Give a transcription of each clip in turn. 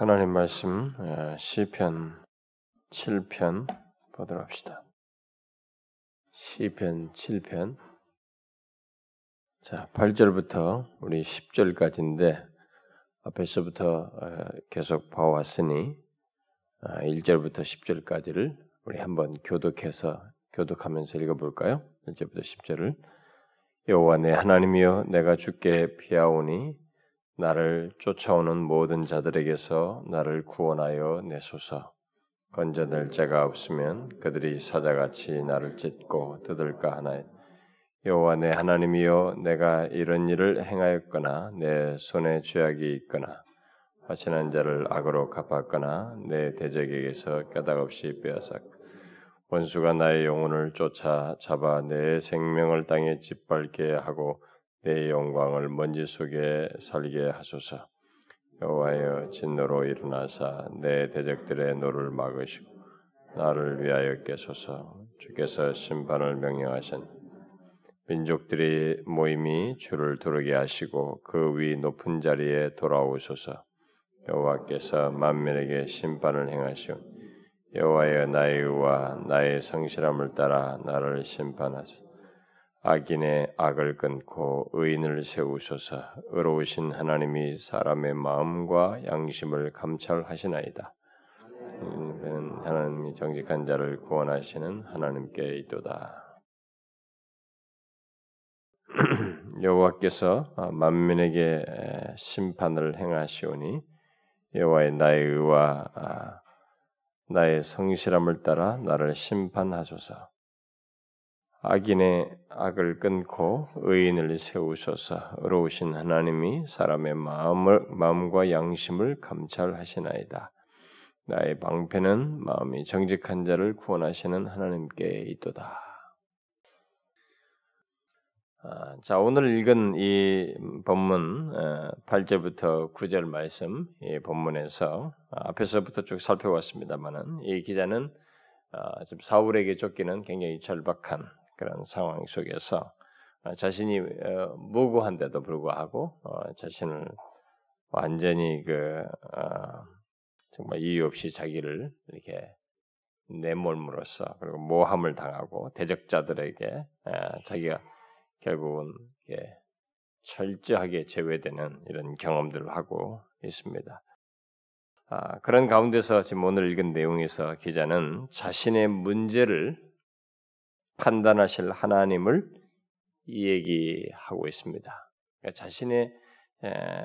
하나님 말씀 어, 시편 7편 보도록 합시다. 시편 7편 자 8절부터 우리 10절까지인데 앞에서부터 어, 계속 봐왔으니 1절부터 어, 10절까지를 우리 한번 교독해서 교독하면서 읽어볼까요? 1절부터 10절을 여호와 내 하나님이여 내가 주께 피하오니 나를 쫓아오는 모든 자들에게서 나를 구원하여 내소서. 건져낼 자가 없으면 그들이 사자같이 나를 찢고 뜯을까 하나이. 여호와 내 하나님이여 내가 이런 일을 행하였거나 내 손에 죄악이 있거나 화신한 자를 악으로 갚았거나 내 대적에게서 까닭 없이 빼앗았 원수가 나의 영혼을 쫓아 잡아 내 생명을 땅에 짓밟게 하고 내 영광을 먼지 속에 살게 하소서. 여호와여 진노로 일어나사 내 대적들의 노를 막으시고 나를 위하여 깨소서. 주께서 심판을 명령하신 민족들의 모임이 주를 두르게 하시고 그 위 높은 자리에 돌아오소서. 여호와께서 만민에게 심판을 행하시니. 여호와여 나의 의와 나의 성실함을 따라 나를 심판하소서. 악인의 악을 끊고 의인을 세우소서 의로우신 하나님이 사람의 마음과 양심을 감찰하시나이다. 그는 하나님이 정직한 자를 구원하시는 하나님께 있도다. 여호와께서 만민에게 심판을 행하시오니 여호와의 나의 의와 아, 나의 성실함을 따라 나를 심판하소서. 악인의 악을 끊고 의인을 세우셔서 의로우신 하나님이 사람의 마음을 마음과 양심을 감찰하시나이다. 나의 방패는 마음이 정직한 자를 구원하시는 하나님께 있도다. 아, 자 오늘 읽은 이 본문 8절부터 9절 말씀 이 본문에서 앞에서부터 쭉 살펴봤습니다만은 이 기자는 아, 사울에게 쫓기는 굉장히 절박한 그런 상황 속에서 어, 자신이 어, 무고한데도 불구하고 어, 자신을 완전히 그 정말 이유 없이 자기를 이렇게 내몰므로써 그리고 모함을 당하고 대적자들에게 자기가 결국은 철저하게 제외되는 이런 경험들을 하고 있습니다. 아, 그런 가운데서 지금 오늘 읽은 내용에서 기자는 자신의 문제를 판단하실 하나님을 얘기하고 있습니다. 그러니까 자신의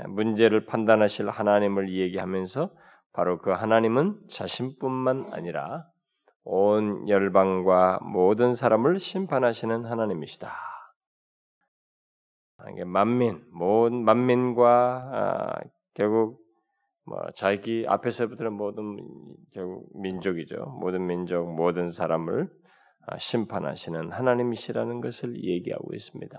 문제를 판단하실 하나님을 얘기하면서 바로 그 하나님은 자신뿐만 아니라 온 열방과 모든 사람을 심판하시는 하나님이시다. 만민, 모든 만민과 아, 결국 뭐 자기 앞에서부터는 모든 결국 민족이죠. 모든 민족, 모든 사람을 아, 심판하시는 하나님이시라는 것을 얘기하고 있습니다.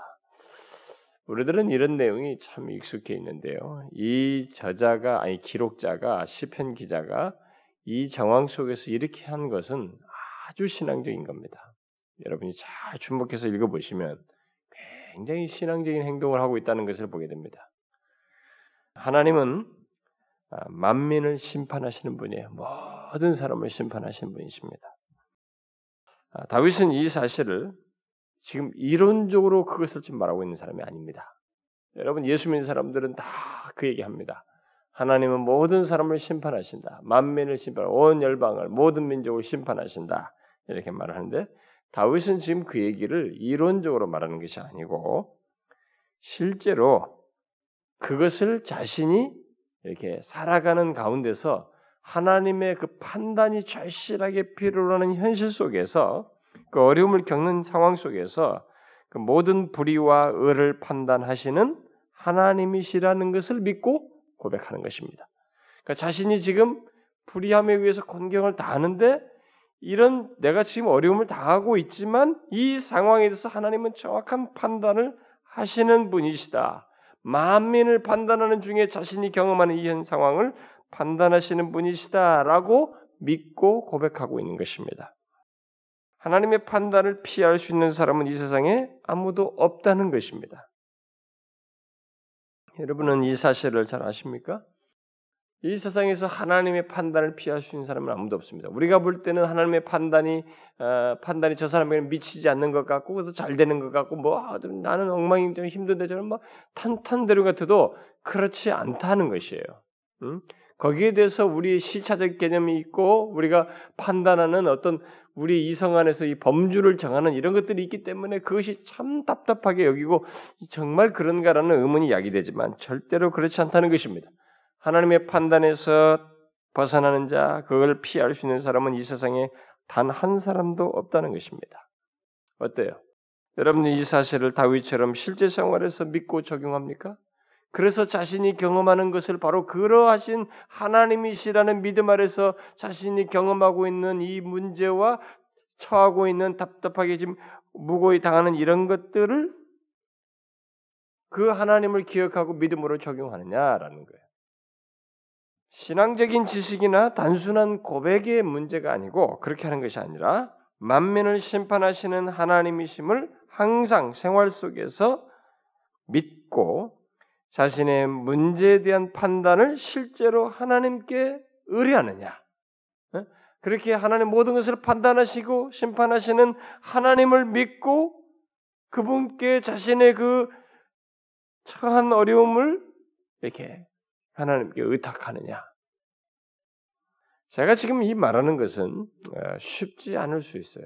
우리들은 이런 내용이 참 익숙해 있는데요. 이 저자가 아니 기록자가 시편 기자가 이 정황 속에서 이렇게 한 것은 아주 신앙적인 겁니다. 여러분이 잘 주목해서 읽어보시면 굉장히 신앙적인 행동을 하고 있다는 것을 보게 됩니다. 하나님은 아, 만민을 심판하시는 분이에요. 모든 사람을 심판하시는 분이십니다. 아, 다윗은 이 사실을 지금 이론적으로 그것을 지금 말하고 있는 사람이 아닙니다. 여러분 예수 믿는 사람들은 다 그 얘기합니다. 하나님은 모든 사람을 심판하신다. 만민을 심판, 온 열방을 모든 민족을 심판하신다. 이렇게 말하는데 다윗은 지금 그 얘기를 이론적으로 말하는 것이 아니고 실제로 그것을 자신이 이렇게 살아가는 가운데서 하나님의 그 판단이 절실하게 필요로 하는 현실 속에서 그 어려움을 겪는 상황 속에서 그 모든 불의와 의를 판단하시는 하나님이시라는 것을 믿고 고백하는 것입니다. 그러니까 자신이 지금 불의함에 의해서 곤경을 다하는데 이런 내가 지금 어려움을 당하고 있지만 이 상황에 대해서 하나님은 정확한 판단을 하시는 분이시다. 만민을 판단하는 중에 자신이 경험하는 이 현 상황을 판단하시는 분이시다라고 믿고 고백하고 있는 것입니다. 하나님의 판단을 피할 수 있는 사람은 이 세상에 아무도 없다는 것입니다. 여러분은 이 사실을 잘 아십니까? 이 세상에서 하나님의 판단을 피할 수 있는 사람은 아무도 없습니다. 우리가 볼 때는 하나님의 판단이 어, 판단이 저 사람에게 미치지 않는 것 같고 그래서 잘 되는 것 같고 뭐 아, 나는 엉망이 좀 힘든데 저는 뭐 탄탄대로 같아도 그렇지 않다는 것이에요. 응? 거기에 대해서 우리의 시차적 개념이 있고 우리가 판단하는 어떤 우리 이성 안에서 이 범주를 정하는 이런 것들이 있기 때문에 그것이 참 답답하게 여기고 정말 그런가라는 의문이 야기되지만 절대로 그렇지 않다는 것입니다. 하나님의 판단에서 벗어나는 자, 그걸 피할 수 있는 사람은 이 세상에 단 한 사람도 없다는 것입니다. 어때요? 여러분이 이 사실을 다윗처럼 실제 생활에서 믿고 적용합니까? 그래서 자신이 경험하는 것을 바로 그러하신 하나님이시라는 믿음 아래서 자신이 경험하고 있는 이 문제와 처하고 있는 답답하게 지금 무고히 당하는 이런 것들을 그 하나님을 기억하고 믿음으로 적용하느냐라는 거예요. 신앙적인 지식이나 단순한 고백의 문제가 아니고 그렇게 하는 것이 아니라 만민을 심판하시는 하나님이심을 항상 생활 속에서 믿고 자신의 문제에 대한 판단을 실제로 하나님께 의뢰하느냐. 어? 그렇게 하나님 모든 것을 판단하시고 심판하시는 하나님을 믿고 그분께 자신의 그 처한 어려움을 이렇게 하나님께 의탁하느냐. 제가 지금 이 말하는 것은 어, 쉽지 않을 수 있어요.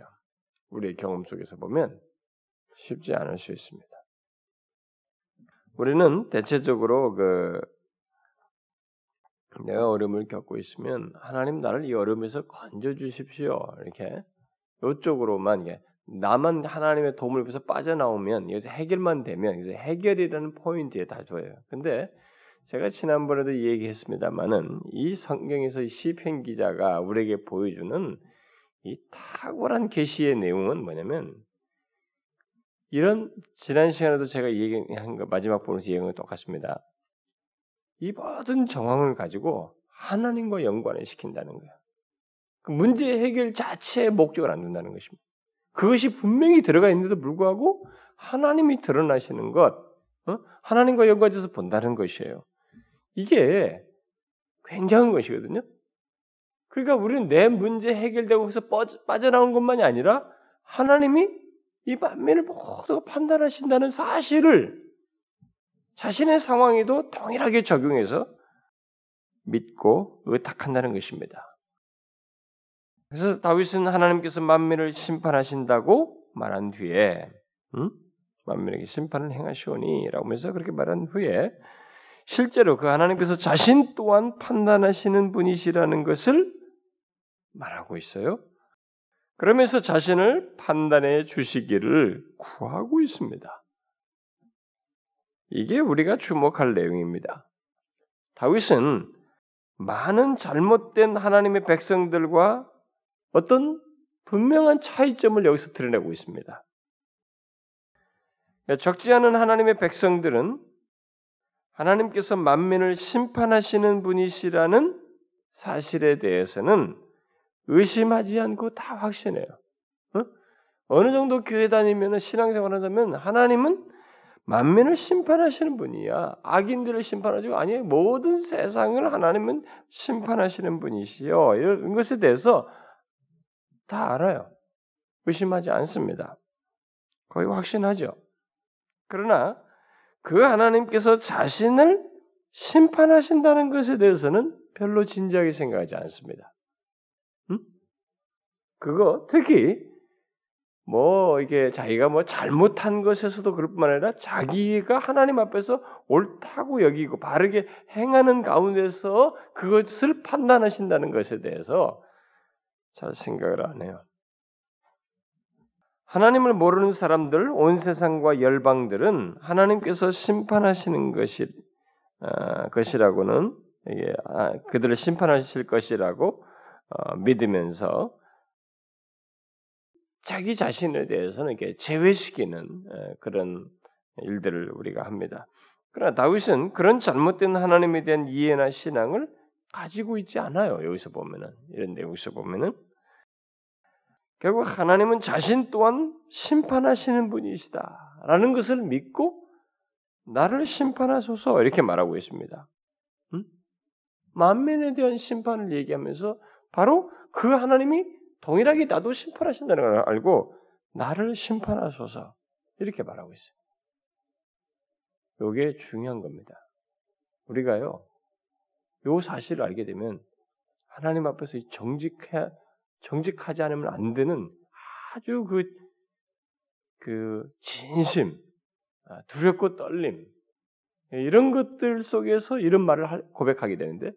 우리의 경험 속에서 보면 쉽지 않을 수 있습니다. 우리는 대체적으로 그 내가 어려움을 겪고 있으면 하나님 나를 이 어려움에서 건져 주십시오. 이렇게 이쪽으로만 이게 나만 하나님의 도움을 위해서 빠져나오면 여기서 해결만 되면 이제 해결이라는 포인트에 다 줘요. 근데 제가 지난번에도 얘기했습니다만은 이 성경에서 시편 기자가 우리에게 보여주는 이 탁월한 계시의 내용은 뭐냐면 이런 지난 시간에도 제가 얘기한 거 마지막 얘기한 거 똑같습니다. 이 모든 정황을 가지고 하나님과 연관을 시킨다는 거예요. 그 문제 해결 자체의 목적을 안 둔다는 것입니다. 그것이 분명히 들어가 있는데도 불구하고 하나님이 드러나시는 것, 어? 하나님과 연관해서 본다는 것이에요. 이게 굉장한 것이거든요. 그러니까 우리는 내 문제 해결되고 해서 빠져나온 것만이 아니라 하나님이 이 만민을 모두 판단하신다는 사실을 자신의 상황에도 동일하게 적용해서 믿고 의탁한다는 것입니다. 그래서 다윗은 하나님께서 만민을 심판하신다고 말한 뒤에 음? 만민에게 심판을 행하시오니라고 하면서 그렇게 말한 후에 실제로 그 하나님께서 자신 또한 판단하시는 분이시라는 것을 말하고 있어요. 그러면서 자신을 판단해 주시기를 구하고 있습니다. 이게 우리가 주목할 내용입니다. 다윗은 많은 잘못된 하나님의 백성들과 어떤 분명한 차이점을 여기서 드러내고 있습니다. 적지 않은 하나님의 백성들은 하나님께서 만민을 심판하시는 분이시라는 사실에 대해서는 의심하지 않고 다 확신해요. 어? 어느 정도 교회 다니면 신앙생활 하자면 하나님은 만민을 심판하시는 분이야. 악인들을 심판하시고 아니 모든 세상을 하나님은 심판하시는 분이시요. 이런 것에 대해서 다 알아요. 의심하지 않습니다. 거의 확신하죠. 그러나 그 하나님께서 자신을 심판하신다는 것에 대해서는 별로 진지하게 생각하지 않습니다. 음? 그거 특히 뭐 이게 자기가 뭐 잘못한 것에서도 그럴 뿐만 아니라 자기가 하나님 앞에서 옳다고 여기고 바르게 행하는 가운데서 그것을 판단하신다는 것에 대해서 잘 생각을 안 해요. 하나님을 모르는 사람들, 온 세상과 열방들은 하나님께서 심판하시는 것이 어, 것이라고는 이게 아, 그들을 심판하실 것이라고 어, 믿으면서 자기 자신에 대해서는 이렇게 제외시키는 어, 그런 일들을 우리가 합니다. 그러나 다윗은 그런 잘못된 하나님에 대한 이해나 신앙을 가지고 있지 않아요. 여기서 보면은 이런 내용에서 보면은 결국 하나님은 자신 또한 심판하시는 분이시다라는 것을 믿고 나를 심판하소서 이렇게 말하고 있습니다. 음? 만민에 대한 심판을 얘기하면서 바로 그 하나님이 동일하게 나도 심판하신다는 걸 알고 나를 심판하소서 이렇게 말하고 있어요. 이게 중요한 겁니다. 우리가요, 요 사실을 알게 되면 하나님 앞에서 정직해, 정직하지 않으면 안 되는 아주 그, 그 진심, 아, 두렵고 떨림, 이런 것들 속에서 이런 말을 고백하게 되는데,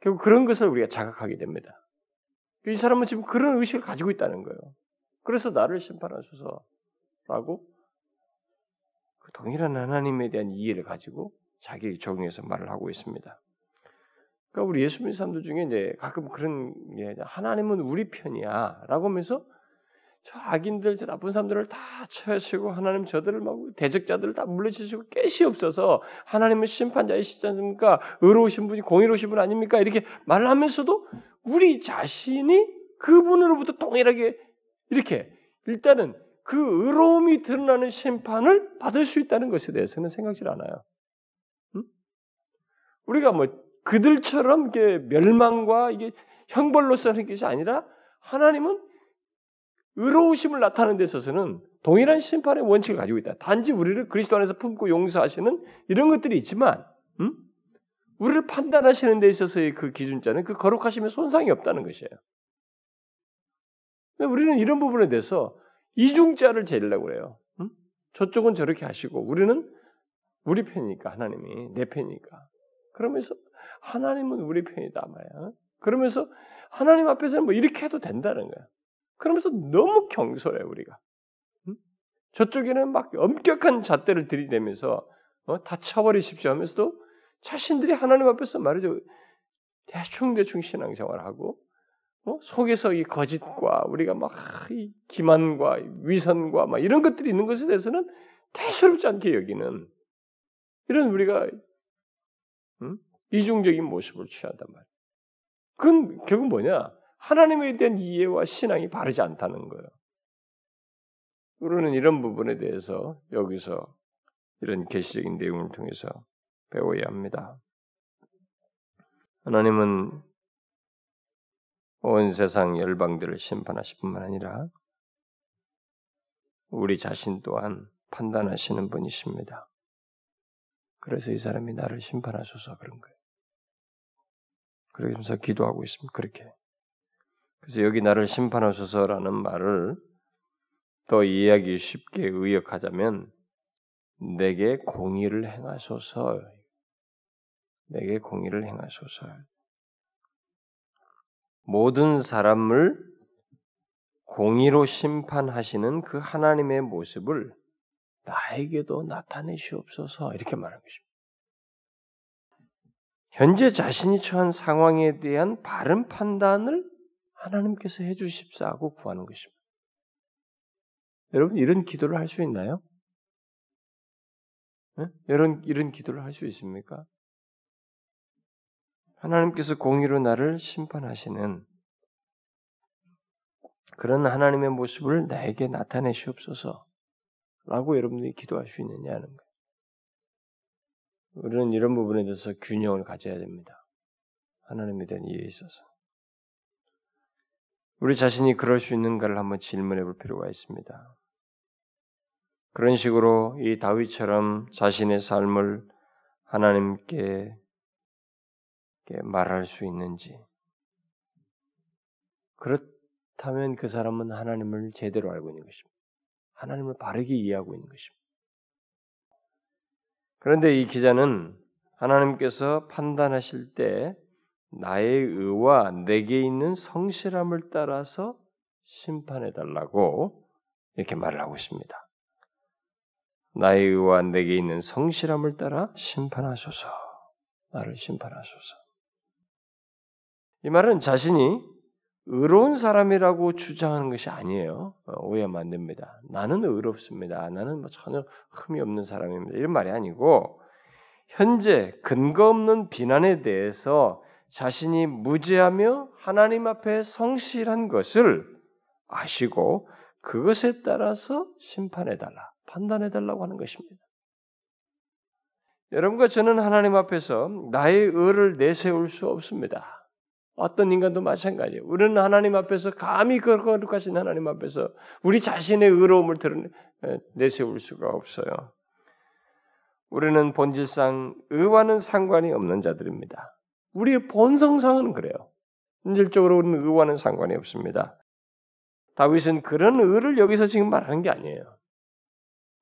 결국 그런 것을 우리가 자각하게 됩니다. 이 사람은 지금 그런 의식을 가지고 있다는 거예요. 그래서 나를 심판하소서라고 그 동일한 하나님에 대한 이해를 가지고 자기 적용해서 말을 하고 있습니다. 그러니까 우리 예수 믿는 사람들 중에 이제 가끔 그런 게 하나님은 우리 편이야라고 하면서 저 악인들, 저 나쁜 사람들을 다 처하시고 하나님 저들을 막 대적자들을 다 물리치시고 깨시 없어서 하나님은 심판자이시지 않습니까? 의로우신 분이 공의로우신 분 아닙니까? 이렇게 말하면서도 우리 자신이 그분으로부터 동일하게 이렇게 일단은 그 의로움이 드러나는 심판을 받을 수 있다는 것에 대해서는 생각지 않아요. 응? 우리가 뭐 그들처럼 이게 멸망과 이게 형벌로서 하는 것이 아니라 하나님은 의로우심을 나타내는 데 있어서는 동일한 심판의 원칙을 가지고 있다. 단지 우리를 그리스도 안에서 품고 용서하시는 이런 것들이 있지만, 음? 우리를 판단하시는 데 있어서의 그 기준자는 그 거룩하심에 손상이 없다는 것이에요. 우리는 이런 부분에 대해서 이중자를 재려고 그래요. 음? 저쪽은 저렇게 하시고 우리는 우리 편이니까 하나님이 내 편이니까. 그러면서 하나님은 우리 편이다 말이야. 그러면서 하나님 앞에서는 뭐 이렇게 해도 된다는 거야. 그러면서 너무 경솔해 우리가. 음? 저쪽에는 막 엄격한 잣대를 들이대면서 어? 다 쳐버리십시오 하면서도 자신들이 하나님 앞에서 말이죠 대충 대충 신앙생활하고 어? 속에서 이 거짓과 우리가 막 이 기만과 위선과 막 이런 것들이 있는 것에 대해서는 대수롭지 않게 여기는 이런 우리가 음? 이중적인 모습을 취한단 말이에요. 그건 결국 뭐냐? 하나님에 대한 이해와 신앙이 바르지 않다는 거예요. 우리는 이런 부분에 대해서 여기서 이런 계시적인 내용을 통해서 배워야 합니다. 하나님은 온 세상 열방들을 심판하실 뿐만 아니라 우리 자신 또한 판단하시는 분이십니다. 그래서 이 사람이 나를 심판하소서 그런 거예요. 그러면서 기도하고 있습니다. 그렇게. 그래서 여기 나를 심판하소서라는 말을 더 이해하기 쉽게 의역하자면 내게 공의를 행하소서. 내게 공의를 행하소서. 모든 사람을 공의로 심판하시는 그 하나님의 모습을 나에게도 나타내시옵소서 이렇게 말하고 있습니다. 현재 자신이 처한 상황에 대한 바른 판단을 하나님께서 해주십사 하고 구하는 것입니다. 여러분 이런 기도를 할 수 있나요? 네? 이런 이런 기도를 할 수 있습니까? 하나님께서 공의로 나를 심판하시는 그런 하나님의 모습을 나에게 나타내시옵소서. 라고 여러분들이 기도할 수 있느냐는 거예요. 우리는 이런 부분에 대해서 균형을 가져야 됩니다. 하나님에 대한 이해에 있어서. 우리 자신이 그럴 수 있는가를 한번 질문해 볼 필요가 있습니다. 그런 식으로 이 다윗처럼 자신의 삶을 하나님께 말할 수 있는지. 그렇다면 그 사람은 하나님을 제대로 알고 있는 것입니다. 하나님을 바르게 이해하고 있는 것입니다. 그런데 이 기자는 하나님께서 판단하실 때 나의 의와 내게 있는 성실함을 따라서 심판해 달라고 이렇게 말을 하고 있습니다. 나의 의와 내게 있는 성실함을 따라 심판하소서. 나를 심판하소서. 이 말은 자신이 의로운 사람이라고 주장하는 것이 아니에요. 어, 오해하면 안 됩니다. 나는 의롭습니다. 나는 뭐 전혀 흠이 없는 사람입니다. 이런 말이 아니고 현재 근거 없는 비난에 대해서 자신이 무죄하며 하나님 앞에 성실한 것을 아시고 그것에 따라서 심판해 달라, 판단해 달라고 하는 것입니다. 여러분과 저는 하나님 앞에서 나의 의를 내세울 수 없습니다. 어떤 인간도 마찬가지예요. 우리는 하나님 앞에서 감히 거룩하신 하나님 앞에서 우리 자신의 의로움을 내세울 수가 없어요. 우리는 본질상 의와는 상관이 없는 자들입니다. 우리의 본성상은 그래요. 본질적으로 우리는 의와는 상관이 없습니다. 다윗은 그런 의를 여기서 지금 말하는 게 아니에요.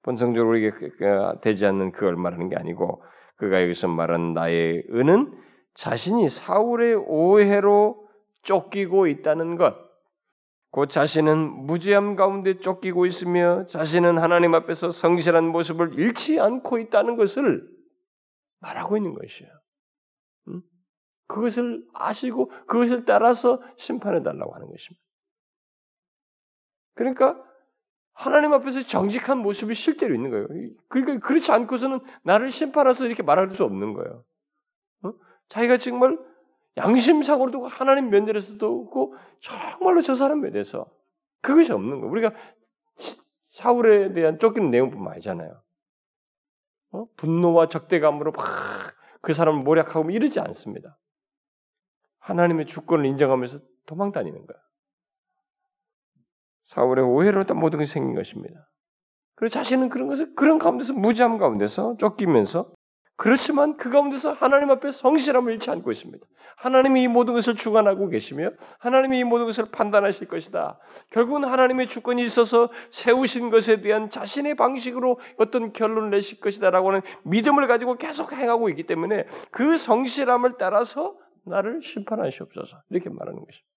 본성적으로 우리에게 그, 그, 되지 않는 그걸 말하는 게 아니고 그가 여기서 말한 나의 의는 자신이 사울의 오해로 쫓기고 있다는 것, 그 자신은 무지함 가운데 쫓기고 있으며 자신은 하나님 앞에서 성실한 모습을 잃지 않고 있다는 것을 말하고 있는 것이에요. 응? 그것을 아시고 그것을 따라서 심판해 달라고 하는 것입니다. 그러니까 하나님 앞에서 정직한 모습이 실제로 있는 거예요. 그러니까 그렇지 않고서는 나를 심판해서 이렇게 말할 수 없는 거예요. 어? 자기가 정말 양심상으로 도 하나님 면전에서도 없고 정말로 저 사람에 대해서 그것이 없는 거예요. 우리가 사울에 대한 쫓기는 내용뿐만 아니잖아요. 어? 분노와 적대감으로 막 그 사람을 모략하고 이러지 않습니다. 하나님의 주권을 인정하면서 도망 다니는 거야. 사울의 오해로 모든 것이 생긴 것입니다. 그리고 자신은 그런 것을 그런 가운데서 무지함 가운데서 쫓기면서 그렇지만 그 가운데서 하나님 앞에 성실함을 잃지 않고 있습니다. 하나님이 이 모든 것을 주관하고 계시며 하나님이 이 모든 것을 판단하실 것이다. 결국은 하나님의 주권이 있어서 세우신 것에 대한 자신의 방식으로 어떤 결론을 내실 것이다라고 하는 믿음을 가지고 계속 행하고 있기 때문에 그 성실함을 따라서 나를 심판하시옵소서 이렇게 말하는 것입니다.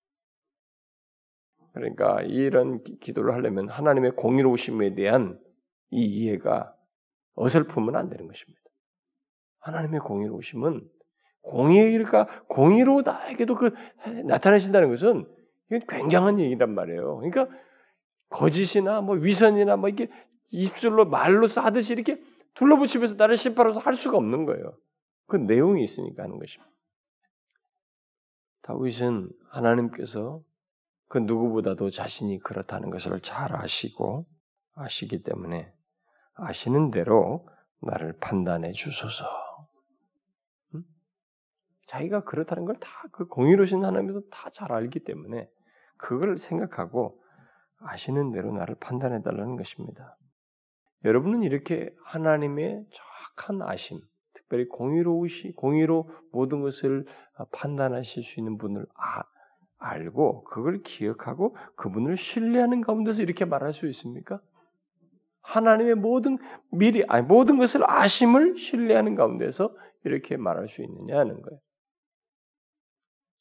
그러니까 이런 기도를 하려면 하나님의 공의로우심에 대한 이 이해가 어설프면 안 되는 것입니다. 하나님의 공의로우심은 공의가 공의로 나에게도 그 나타내신다는 것은 굉장한 얘기란 말이에요. 그러니까 거짓이나 뭐 위선이나 뭐 이게 입술로 말로 싸듯이 이렇게 둘러붙이면서 나를 심판하서 할 수가 없는 거예요. 그 내용이 있으니까 하는 것입니다. 다윗은 하나님께서 그 누구보다도 자신이 그렇다는 것을 잘 아시고 아시기 때문에 아시는 대로 나를 판단해 주소서. 음? 자기가 그렇다는 걸 다 그 공의로신 하나님에서 다 잘 알기 때문에 그걸 생각하고 아시는 대로 나를 판단해 달라는 것입니다. 여러분은 이렇게 하나님의 정확한 아심, 특별히 공의로우시 공의로 모든 것을 판단하실 수 있는 분을 아, 알고 그걸 기억하고 그분을 신뢰하는 가운데서 이렇게 말할 수 있습니까? 하나님의 모든 미리 아니 모든 것을 아심을 신뢰하는 가운데서 이렇게 말할 수 있느냐 하는 거예요.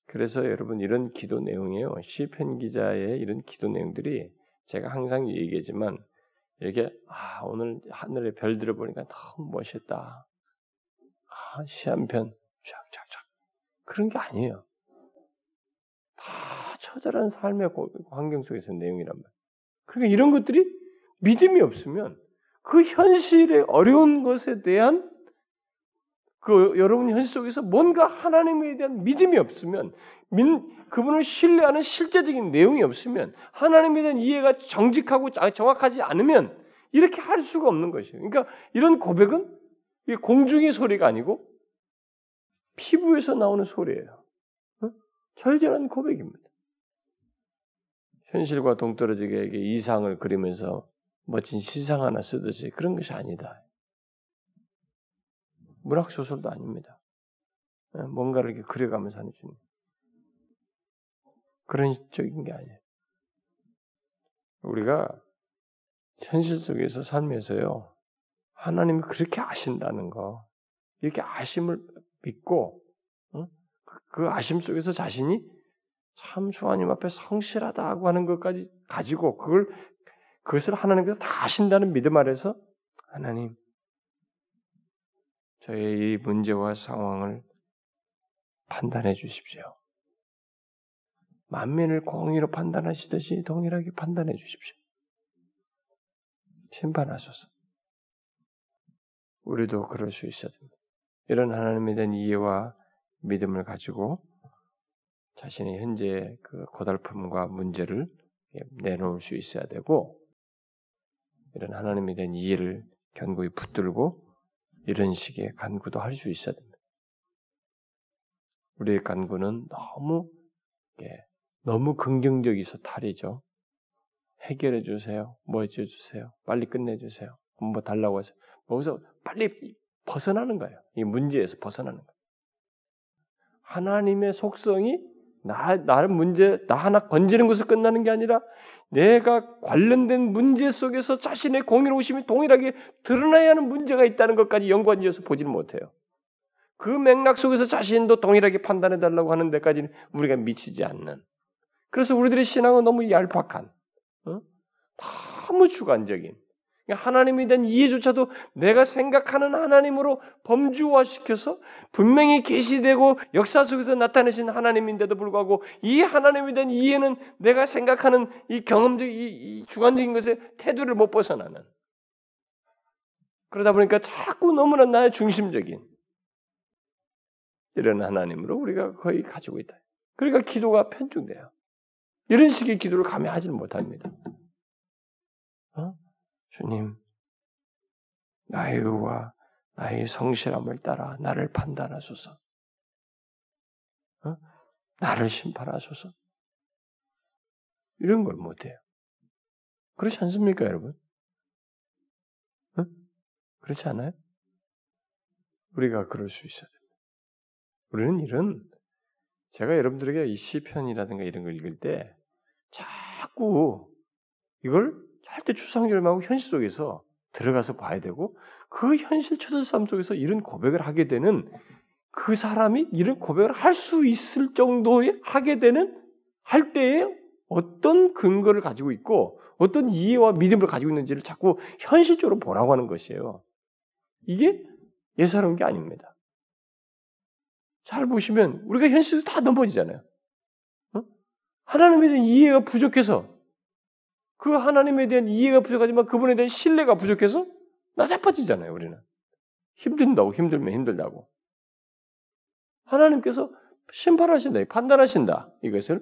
그래서 여러분 이런 기도 내용이에요. 시편 기자의 이런 기도 내용들이 제가 항상 얘기하지만 이렇게 아 오늘 하늘의 별들을 보니까 너무 멋있다. 아, 시한편 쫙쫙쫙 그런 게 아니에요. 다 처절한 삶의 환경 속에서 내용이란 말이에요. 그러니까 이런 것들이 믿음이 없으면 그 현실의 어려운 것에 대한 그 여러분 현실 속에서 뭔가 하나님에 대한 믿음이 없으면 민, 그분을 신뢰하는 실제적인 내용이 없으면 하나님에 대한 이해가 정직하고 정확하지 않으면 이렇게 할 수가 없는 것이에요. 그러니까 이런 고백은 공중의 소리가 아니고 피부에서 나오는 소리예요. 절절한 고백입니다. 현실과 동떨어지게 이상을 그리면서 멋진 시상 하나 쓰듯이 그런 것이 아니다. 문학 소설도 아닙니다. 예, 뭔가를 이렇게 그려가면서 하는 중 그런 적인 게 아니에요. 우리가 현실 속에서 삶에서요 하나님이 그렇게 아신다는 거 이렇게 아심을 믿고 그 아심 속에서 자신이 참 주하님 앞에 성실하다고 하는 것까지 가지고 그걸 그것을 하나님께서 다 아신다는 믿음 아래서 하나님 저의 이 문제와 상황을 판단해 주십시오. 만민을 공의로 판단하시듯이 동일하게 판단해 주십시오. 심판하소서. 우리도 그럴 수 있어야 됩니다. 이런 하나님에 대한 이해와 믿음을 가지고 자신의 현재 그 고달픔과 문제를 내놓을 수 있어야 되고 이런 하나님에 대한 이해를 견고히 붙들고 이런 식의 간구도 할 수 있어야 됩니다. 우리의 간구는 너무 예, 너무 긍정적이서 탈이죠. 해결해 주세요. 뭐 해줘 주세요. 빨리 끝내 주세요. 뭐 달라고 해서 거기서 빨리 벗어나는 거예요. 이 문제에서 벗어나는 거예요. 하나님의 속성이 나, 나를 문제, 나 하나 건지는 것을 끝나는 게 아니라 내가 관련된 문제 속에서 자신의 공의로우심이 동일하게 드러나야 하는 문제가 있다는 것까지 연관지어서 보지는 못해요. 그 맥락 속에서 자신도 동일하게 판단해 달라고 하는 데까지는 우리가 미치지 않는. 그래서 우리들의 신앙은 너무 얄팍한, 어? 너무 주관적인, 하나님에 대한 이해조차도 내가 생각하는 하나님으로 범주화시켜서 분명히 계시되고 역사 속에서 나타내신 하나님인데도 불구하고 이 하나님에 대한 이해는 내가 생각하는 이 경험적, 이, 이 주관적인 것에 태도를 못 벗어나는. 그러다 보니까 자꾸 너무나 나의 중심적인 이런 하나님으로 우리가 거의 가지고 있다. 그러니까 기도가 편중돼요. 이런 식의 기도를 감히 하지는 못합니다. 어? 주님, 나의 의와 나의 성실함을 따라 나를 판단하소서. 어? 나를 심판하소서. 이런 걸 못해요. 그렇지 않습니까, 여러분? 어? 그렇지 않아요? 우리가 그럴 수 있어야 됩니다. 우리는 이런 제가 여러분들에게 이 시편이라든가 이런 걸 읽을 때 자꾸 이걸 절대 말고 현실 속에서 들어가서 봐야 되고 그 현실 처절 삶 속에서 이런 고백을 하게 되는 그 사람이 이런 고백을 할 수 있을 정도의 하게 되는 할 때에 어떤 근거를 가지고 있고 어떤 이해와 믿음을 가지고 있는지를 자꾸 현실적으로 보라고 하는 것이에요. 이게 예사로운 게 아닙니다. 잘 보시면 우리가 현실도 다 넘어지잖아요. 어? 하나님에 대한 이해가 부족해서 그 하나님에 대한 이해가 부족하지만 그분에 대한 신뢰가 부족해서 나자빠지잖아요, 우리는. 힘든다고, 힘들면 힘들다고. 하나님께서 심판하신다, 판단하신다, 이것을.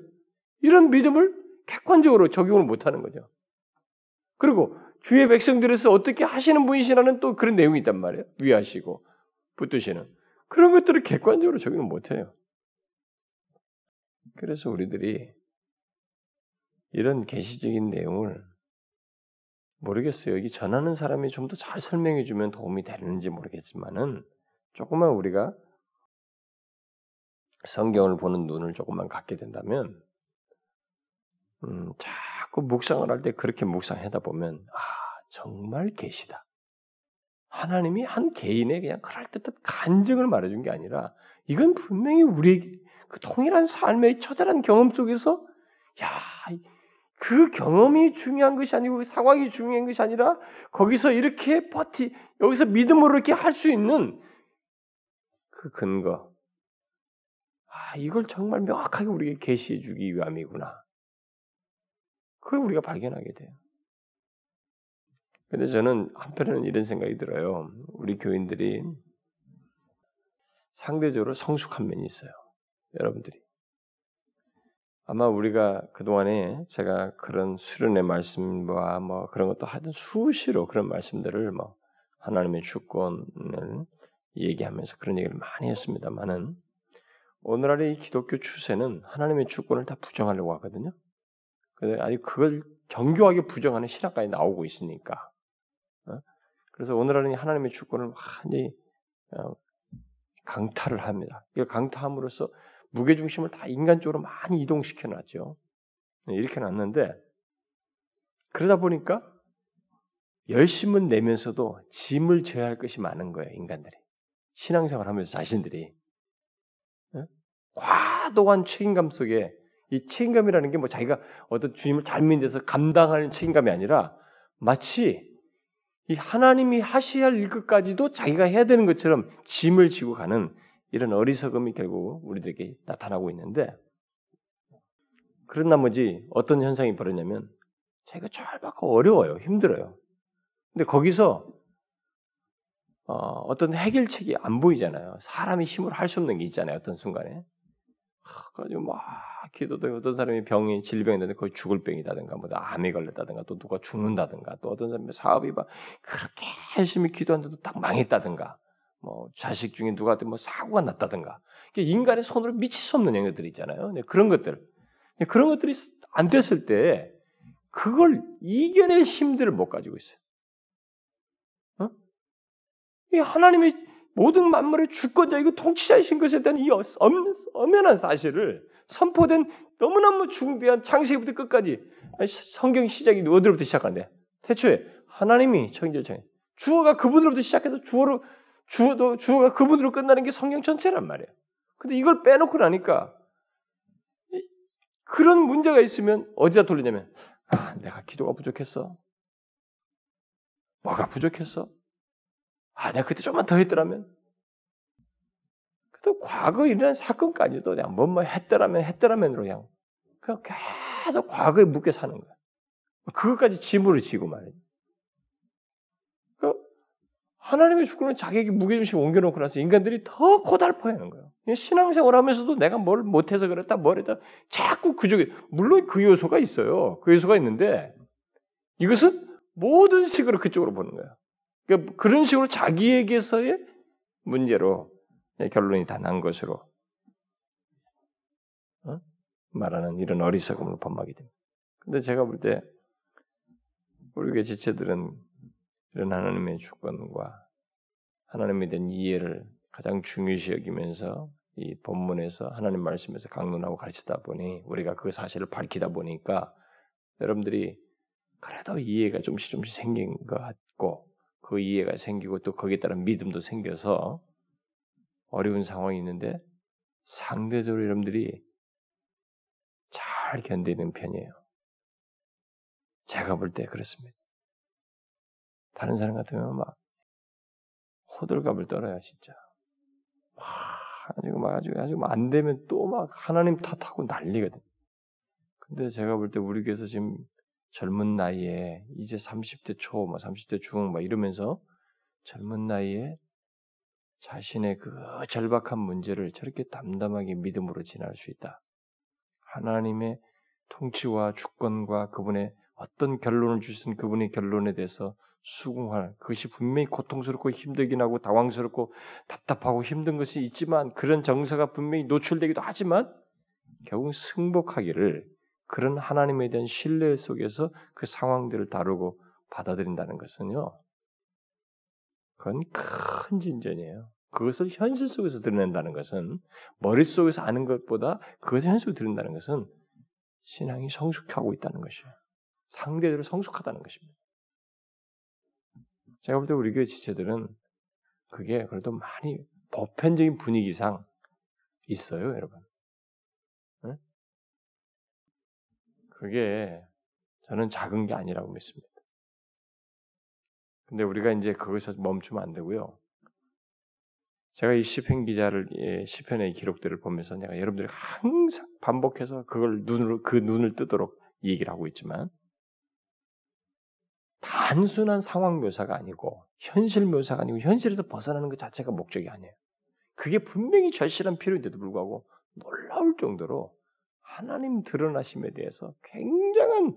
이런 믿음을 객관적으로 적용을 못하는 거죠. 그리고 주의 백성들에서 어떻게 하시는 분이시라는 또 그런 내용이 있단 말이에요. 위하시고, 붙드시는. 그런 것들을 객관적으로 적용을 못해요. 그래서 우리들이 이런 계시적인 내용을 모르겠어요. 여기 전하는 사람이 좀 더 잘 설명해 주면 도움이 되는지 모르겠지만은 조금만 우리가 성경을 보는 눈을 조금만 갖게 된다면 음, 자꾸 묵상을 할 때 그렇게 묵상하다 보면 아 정말 계시다. 하나님이 한 개인의 그냥 그럴듯한 간증을 말해준 게 아니라 이건 분명히 우리에게 그 통일한 삶의 처절한 경험 속에서 야 그 경험이 중요한 것이 아니고 그 상황이 중요한 것이 아니라 거기서 이렇게 버티 여기서 믿음으로 이렇게 할 수 있는 그 근거 아 이걸 정말 명확하게 우리에게 계시해 주기 위함이구나 그걸 우리가 발견하게 돼요. 근데 저는 한편으로는 이런 생각이 들어요. 우리 교인들이 상대적으로 성숙한 면이 있어요. 여러분들이. 아마 우리가 그동안에 제가 그런 수련의 말씀과 뭐 그런 것도 하여튼 수시로 그런 말씀들을 뭐 하나님의 주권을 얘기하면서 그런 얘기를 많이 했습니다만은 오늘날의 이 기독교 추세는 하나님의 주권을 다 부정하려고 하거든요. 근데 아직 그걸 정교하게 부정하는 신학까지 나오고 있으니까 어? 그래서 오늘날은 하나님의 주권을 완전히 어, 강타를 합니다. 강타함으로써 무게 중심을 다 인간 쪽으로 많이 이동시켜 놨죠. 네, 이렇게 놨는데 그러다 보니까 열심은 내면서도 짐을 져야 할 것이 많은 거예요, 인간들이. 신앙생활 하면서 자신들이. 네? 과도한 책임감 속에 이 책임감이라는 게 뭐 자기가 어떤 주님을 잘 믿는 서 감당하는 책임감이 아니라 마치 이 하나님이 하셔야 할 일까지도 자기가 해야 되는 것처럼 짐을 지고 가는 이런 어리석음이 결국 우리들에게 나타나고 있는데 그런 나머지 어떤 현상이 벌어냐면 자기가 절받고 어려워요. 힘들어요. 근데 거기서 어, 떤 해결책이 안 보이잖아요. 사람이 힘으로 할수 없는 게 있잖아요. 어떤 순간에. 그래가지고 막 기도도 어떤 사람이 병이 질병이 되는데 거의 죽을 병이다든가 뭐 암이 걸렸다든가 또 누가 죽는다든가 또 어떤 사람이 사업이 막 그렇게 열심히 기도하는데도 딱 망했다든가 뭐 자식 중에 누구한테 뭐 사고가 났다든가 인간의 손으로 미칠 수 없는 영역들이 있잖아요. 네, 그런 것들 그런 것들이 안 됐을 때 그걸 이겨낼 힘들을 못 가지고 있어요. 어? 이 하나님이 모든 만물의 주권자이고 통치자이신 것에 대한 이 엄, 엄연한 사실을 선포된 너무너무 중대한 창세기부터 끝까지 성경 시작이 어디로부터 시작하는데 태초에 하나님이 창조자 주어가 그분으로부터 시작해서 주어로 주어도 주어가 그분으로 끝나는 게 성경 전체란 말이에요. 근데 이걸 빼놓고 나니까 그런 문제가 있으면 어디다 돌리냐면 아, 내가 기도가 부족했어. 뭐가 부족했어? 아, 내가 그때 좀만 더 했더라면. 또 과거에 일어난 사건까지도 그냥 뭐뭐 했더라면 했더라면으로 그냥 계속 과거에 묶여 사는 거야. 그것까지 짐으로 지고 말이야. 그 하나님의 주권을 자기에게 무게중심 옮겨놓고 나서 인간들이 더 고달퍼하는 거예요. 신앙생활 하면서도 내가 뭘 못해서 그랬다, 뭘 했다, 자꾸 그쪽에 물론 그 요소가 있어요. 그 요소가 있는데 이것은 모든 식으로 그쪽으로 보는 거예요. 그러니까 그런 식으로 자기에게서의 문제로 결론이 다 난 것으로 어? 말하는 이런 어리석음을 범하게 됩니다. 근데 제가 볼 때 우리 교 지체들은 이런 하나님의 주권과 하나님에 대한 이해를 가장 중요시 여기면서 이 본문에서 하나님 말씀에서 강론하고 가르치다 보니 우리가 그 사실을 밝히다 보니까 여러분들이 그래도 이해가 좀씩 좀씩 생긴 것 같고 그 이해가 생기고 또 거기에 따른 믿음도 생겨서 어려운 상황이 있는데 상대적으로 여러분들이 잘 견디는 편이에요. 제가 볼 때 그렇습니다. 다른 사람 같으면 막 호들갑을 떨어요, 진짜. 막 아주 막 아주 아주 안 되면 또 막 하나님 탓하고 난리거든. 근데 제가 볼 때 우리 교회에서 지금 젊은 나이에 이제 30대 초, 뭐 30대 중, 막 이러면서 젊은 나이에 자신의 그 절박한 문제를 저렇게 담담하게 믿음으로 지날 수 있다. 하나님의 통치와 주권과 그분의 어떤 결론을 주신 그분의 결론에 대해서 수긍할 그것이 분명히 고통스럽고 힘들긴 하고 당황스럽고 답답하고 힘든 것이 있지만 그런 정서가 분명히 노출되기도 하지만 결국 승복하기를 그런 하나님에 대한 신뢰 속에서 그 상황들을 다루고 받아들인다는 것은요. 그건 큰 진전이에요. 그것을 현실 속에서 드러낸다는 것은 머릿속에서 아는 것보다 그것을 현실로 드러낸다는 것은 신앙이 성숙하고 있다는 것이에요. 상대적으로 성숙하다는 것입니다. 제가 볼 때 우리 교회 지체들은 그게 그래도 많이 보편적인 분위기상 있어요, 여러분. 네? 그게 저는 작은 게 아니라고 믿습니다. 근데 우리가 이제 거기서 멈추면 안 되고요. 제가 이 시편 기자를 예, 시편의 기록들을 보면서 내가 여러분들이 항상 반복해서 그걸 눈으로 그 눈을 뜨도록 얘기를 하고 있지만 단순한 상황 묘사가 아니고 현실 묘사가 아니고 현실에서 벗어나는 것 자체가 목적이 아니에요. 그게 분명히 절실한 필요인데도 불구하고 놀라울 정도로 하나님 드러나심에 대해서 굉장한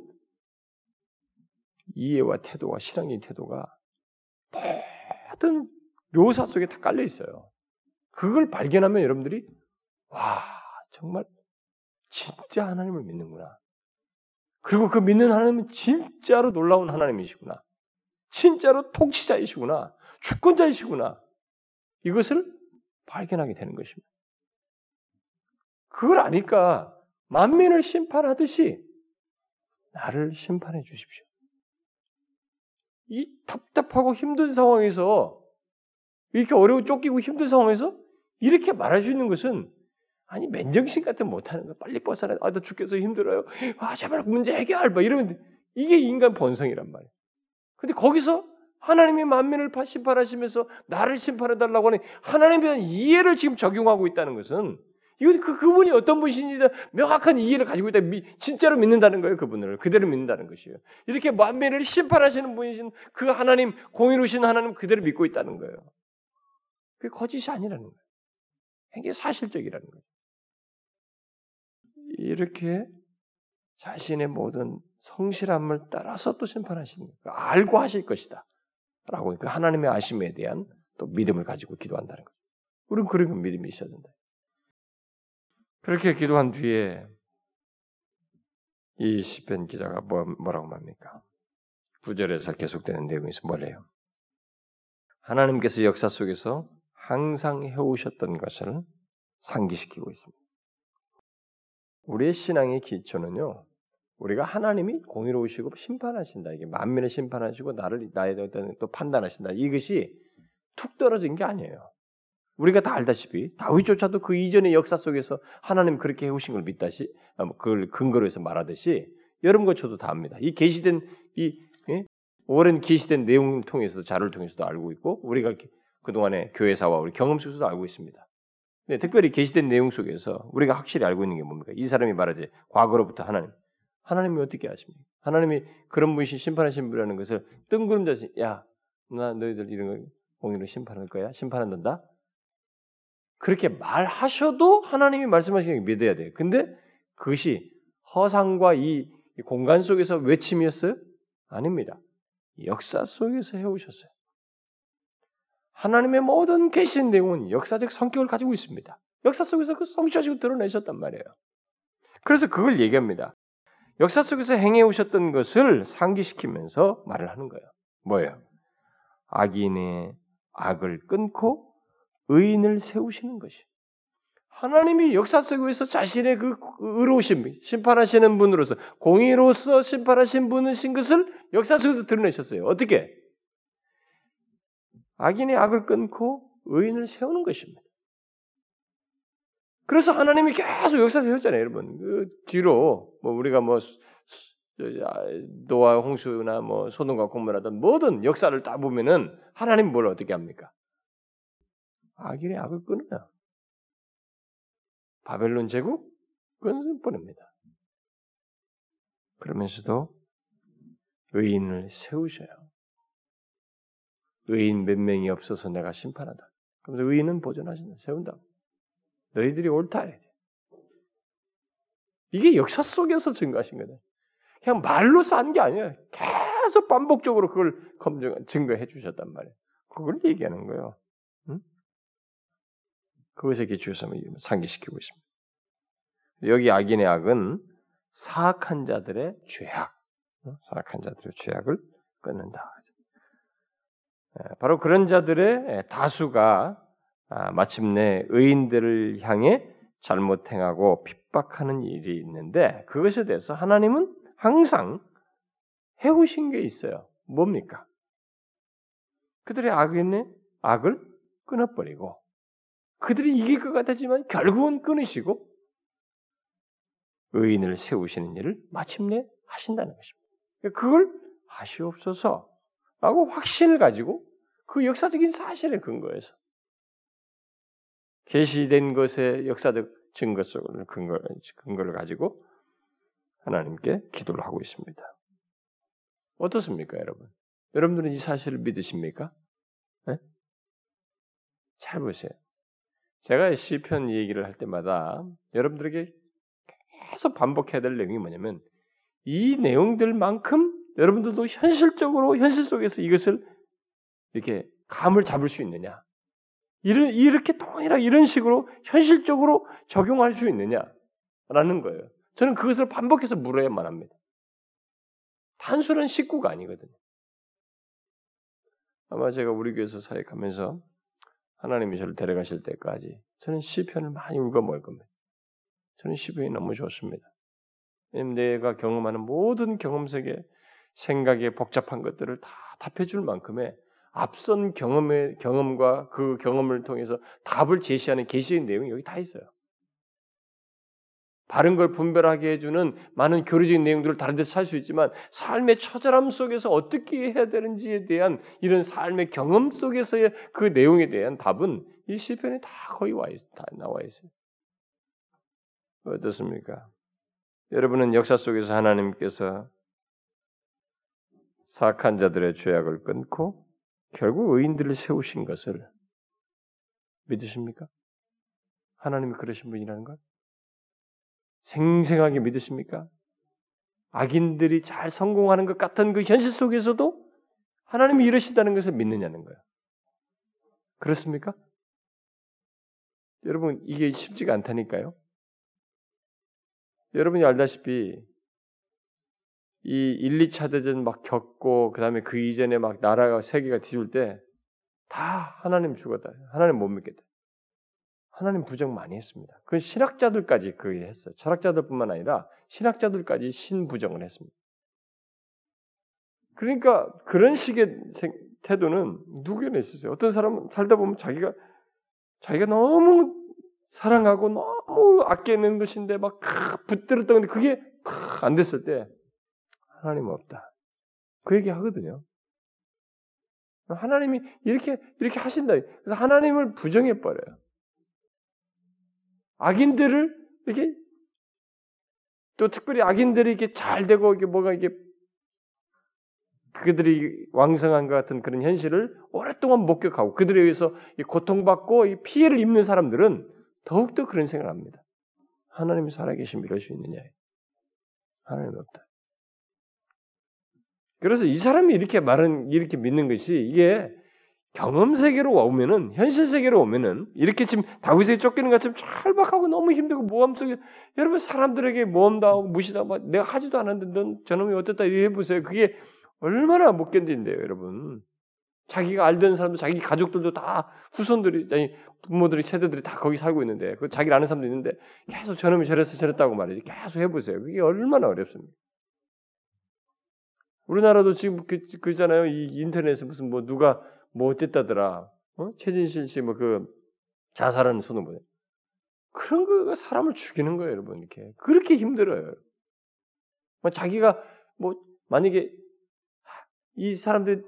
이해와 태도와 신앙적인 태도가 모든 묘사 속에 다 깔려 있어요. 그걸 발견하면 여러분들이 와 정말 진짜 하나님을 믿는구나. 그리고 그 믿는 하나님은 진짜로 놀라운 하나님이시구나. 진짜로 통치자이시구나. 주권자이시구나. 이것을 발견하게 되는 것입니다. 그걸 아니까 만민을 심판하듯이 나를 심판해 주십시오. 이 답답하고 힘든 상황에서 이렇게 어려워 쫓기고 힘든 상황에서 이렇게 말할 수 있는 것은 아니 맨정신 같은 못하는 거 빨리 벗어나 아 나 죽겠어 힘들어요 아 제발 문제 해결 뭐 이러면 이게 인간 본성이란 말이에요 근데 거기서 하나님이 만민을 심판하시면서 나를 심판해 달라고 하는 하나님에 대한 이해를 지금 적용하고 있다는 것은 이건 그 그분이 어떤 분이신지 명확한 이해를 가지고 있다. 미, 진짜로 믿는다는 거예요. 그분을 그대로 믿는다는 것이에요. 이렇게 만민을 심판하시는 분이신 그 하나님 공의로우신 하나님 그대로 믿고 있다는 거예요. 그게 거짓이 아니라는 거예요. 굉장히 사실적이라는 거예요. 이렇게 자신의 모든 성실함을 따라서 또 심판하시는 거예요. 알고 하실 것이다. 라고 그 하나님의 아심에 대한 또 믿음을 가지고 기도한다는 거죠. 우리는 그런 믿음이 있어야 된다. 그렇게 기도한 뒤에 이 시편 기자가 뭐, 뭐라고 말합니까? 구절에서 계속되는 내용에서 뭐래요? 하나님께서 역사 속에서 항상 해오셨던 것을 상기시키고 있습니다. 우리의 신앙의 기초는요, 우리가 하나님이 공의로우시고 심판하신다. 이게 만민을 심판하시고 나를 나에 대한 또 판단하신다. 이것이 툭 떨어진 게 아니에요. 우리가 다 알다시피 다윗조차도 그 이전의 역사 속에서 하나님 그렇게 해오신 걸 믿다시 아, 뭐 그걸 근거로 해서 말하듯이 여러분과 저도 다 압니다. 이 계시된 이 예? 오랜 계시된 내용을 통해서도 자료를 통해서도 알고 있고 우리가 그 동안의 교회사와 우리 경험 속에서도 알고 있습니다. 네, 특별히 계시된 내용 속에서 우리가 확실히 알고 있는 게 뭡니까? 이 사람이 말하지 과거로부터 하나님 하나님이 어떻게 하십니까? 하나님이 그런 분이신 심판하신 분이라는 것을 뜬구름 자신 야, 나 너희들 이런 거 공의로 심판할 거야? 심판한다? 그렇게 말하셔도 하나님이 말씀하시는 게 믿어야 돼요. 근데 그것이 허상과 이 공간 속에서 외침이었어요? 아닙니다. 역사 속에서 해오셨어요. 하나님의 모든 계신 내용은 역사적 성격을 가지고 있습니다. 역사 속에서 그 성취하시고 드러내셨단 말이에요. 그래서 그걸 얘기합니다. 역사 속에서 행해 오셨던 것을 상기시키면서 말을 하는 거예요. 뭐예요? 악인의 악을 끊고 의인을 세우시는 것이. 하나님이 역사 속에서 자신의 그 의로우심, 심판하시는 분으로서 공의로서 심판하신 분이신 것을 역사 속에서 드러내셨어요. 어떻게? 악인의 악을 끊고 의인을 세우는 것입니다. 그래서 하나님이 계속 역사 세웠잖아요, 여러분. 그 뒤로 뭐 우리가 뭐 노아 홍수나 뭐 소돔과 고모라든 뭐든 역사를 다 보면은 하나님 뭘 어떻게 합니까? 악인의 악을 끊어요. 바벨론 제국 끊어버립니다. 그러면서도 의인을 세우셔요. 의인 몇 명이 없어서 내가 심판하다. 그러면서 의인은 보존하신다. 세운다. 너희들이 옳다. 이게 역사 속에서 증거하신 거다. 그냥 말로 싼 게 아니에요. 계속 반복적으로 그걸 검증, 증거해 주셨단 말이에요. 그걸 얘기하는 거예요. 응? 그것에 기초해서 상기시키고 있습니다. 여기 악인의 악은 사악한 자들의 죄악, 사악한 자들의 죄악을 끊는다. 예, 바로 그런 자들의 다수가 아, 마침내 의인들을 향해 잘못 행하고 핍박하는 일이 있는데 그것에 대해서 하나님은 항상 해오신 게 있어요. 뭡니까? 그들의 악인의 악을 끊어버리고 그들이 이길 것 같았지만 결국은 끊으시고 의인을 세우시는 일을 마침내 하신다는 것입니다. 그걸 하시옵소서 라고 확신을 가지고 그 역사적인 사실에 근거해서 계시된 것의 역사적 증거 속을 근거, 근거를 가지고 하나님께 기도를 하고 있습니다. 어떻습니까, 여러분? 여러분들은 이 사실을 믿으십니까? 네? 잘 보세요. 제가 시편 얘기를 할 때마다 여러분들에게 계속 반복해야 될 내용이 뭐냐면 이 내용들만큼 여러분들도 현실적으로 현실 속에서 이것을 이렇게 감을 잡을 수 있느냐? 이렇게 통일하게 이런 식으로 현실적으로 적용할 수 있느냐라는 거예요. 저는 그것을 반복해서 물어야만 합니다. 단순한 식구가 아니거든요. 아마 제가 우리 교회에서 사역하면서 하나님이 저를 데려가실 때까지 저는 시편을 많이 울고 먹을 겁니다. 저는 시편이 너무 좋습니다. 내가 경험하는 모든 경험 세계 생각의 복잡한 것들을 다 답해줄 만큼의 앞선 경험의 경험과 그 경험을 통해서 답을 제시하는 계시의 내용이 여기 다 있어요. 바른 걸 분별하게 해주는 많은 교리적인 내용들을 다른 데서 살 수 있지만 삶의 처절함 속에서 어떻게 해야 되는지에 대한 이런 삶의 경험 속에서의 그 내용에 대한 답은 이 시편에 다 거의 와 있, 다 나와 있어요. 어떻습니까? 여러분은 역사 속에서 하나님께서 사악한 자들의 죄악을 끊고 결국 의인들을 세우신 것을 믿으십니까? 하나님이 그러신 분이라는 걸? 생생하게 믿으십니까? 악인들이 잘 성공하는 것 같은 그 현실 속에서도 하나님이 이러시다는 것을 믿느냐는 거예요. 그렇습니까? 여러분 이게 쉽지가 않다니까요. 여러분이 알다시피 이 1, 2차 대전 막 겪고 그다음에 그 이전에 막 나라가 세계가 뒤집을 때다 하나님 죽었다. 하나님 못 믿겠다. 하나님 부정 많이 했습니다. 그 신학자들까지 그게 했어요. 철학자들뿐만 아니라 신학자들까지 신부정을 했습니다. 그러니까 그런 식의 태도는 누구에나 있었어요. 어떤 사람은 살다 보면 자기가 자기가 너무 사랑하고 너무 아끼는 것인데 막 붙들었던 건데 그게 안 됐을 때 하나님 없다. 그 얘기 하거든요. 하나님이 이렇게 이렇게 하신다. 그래서 하나님을 부정해 버려요. 악인들을 이렇게 또 특별히 악인들이 이렇게 잘 되고 이게 뭐가 이게 그들이 왕성한 것 같은 그런 현실을 오랫동안 목격하고 그들에 의해서 고통받고 피해를 입는 사람들은 더욱더 그런 생각을 합니다. 하나님이 살아계시면 이럴 수 있느냐? 하나님 없다. 그래서 이 사람이 이렇게 말은 이렇게 믿는 것이 이게 경험 세계로 오면은 현실 세계로 오면은 이렇게 지금 다윗에게 쫓기는 것처럼 찰박하고 너무 힘들고 모험 속에 여러분 사람들에게 모험도 하고 무시도 하고 내가 하지도 않았는데 넌 저놈이 어떻다 이래 해보세요. 그게 얼마나 못 견딘데요, 여러분. 자기가 알던 사람도 자기 가족들도 다 후손들이 아니 부모들이 세대들이 다 거기 살고 있는데 그 자기를 아는 사람도 있는데 계속 저놈이 저래서 저랬다고 말이지 계속 해보세요. 그게 얼마나 어렵습니까? 우리나라도 지금 그, 그잖아요. 이 인터넷에 무슨 뭐 누가 뭐 어땠다더라. 어? 최진실 씨 뭐 그 자살하는 뭐냐. 그런 거가 사람을 죽이는 거예요, 여러분. 이렇게 그렇게 힘들어요. 뭐 자기가 뭐 만약에 이 사람들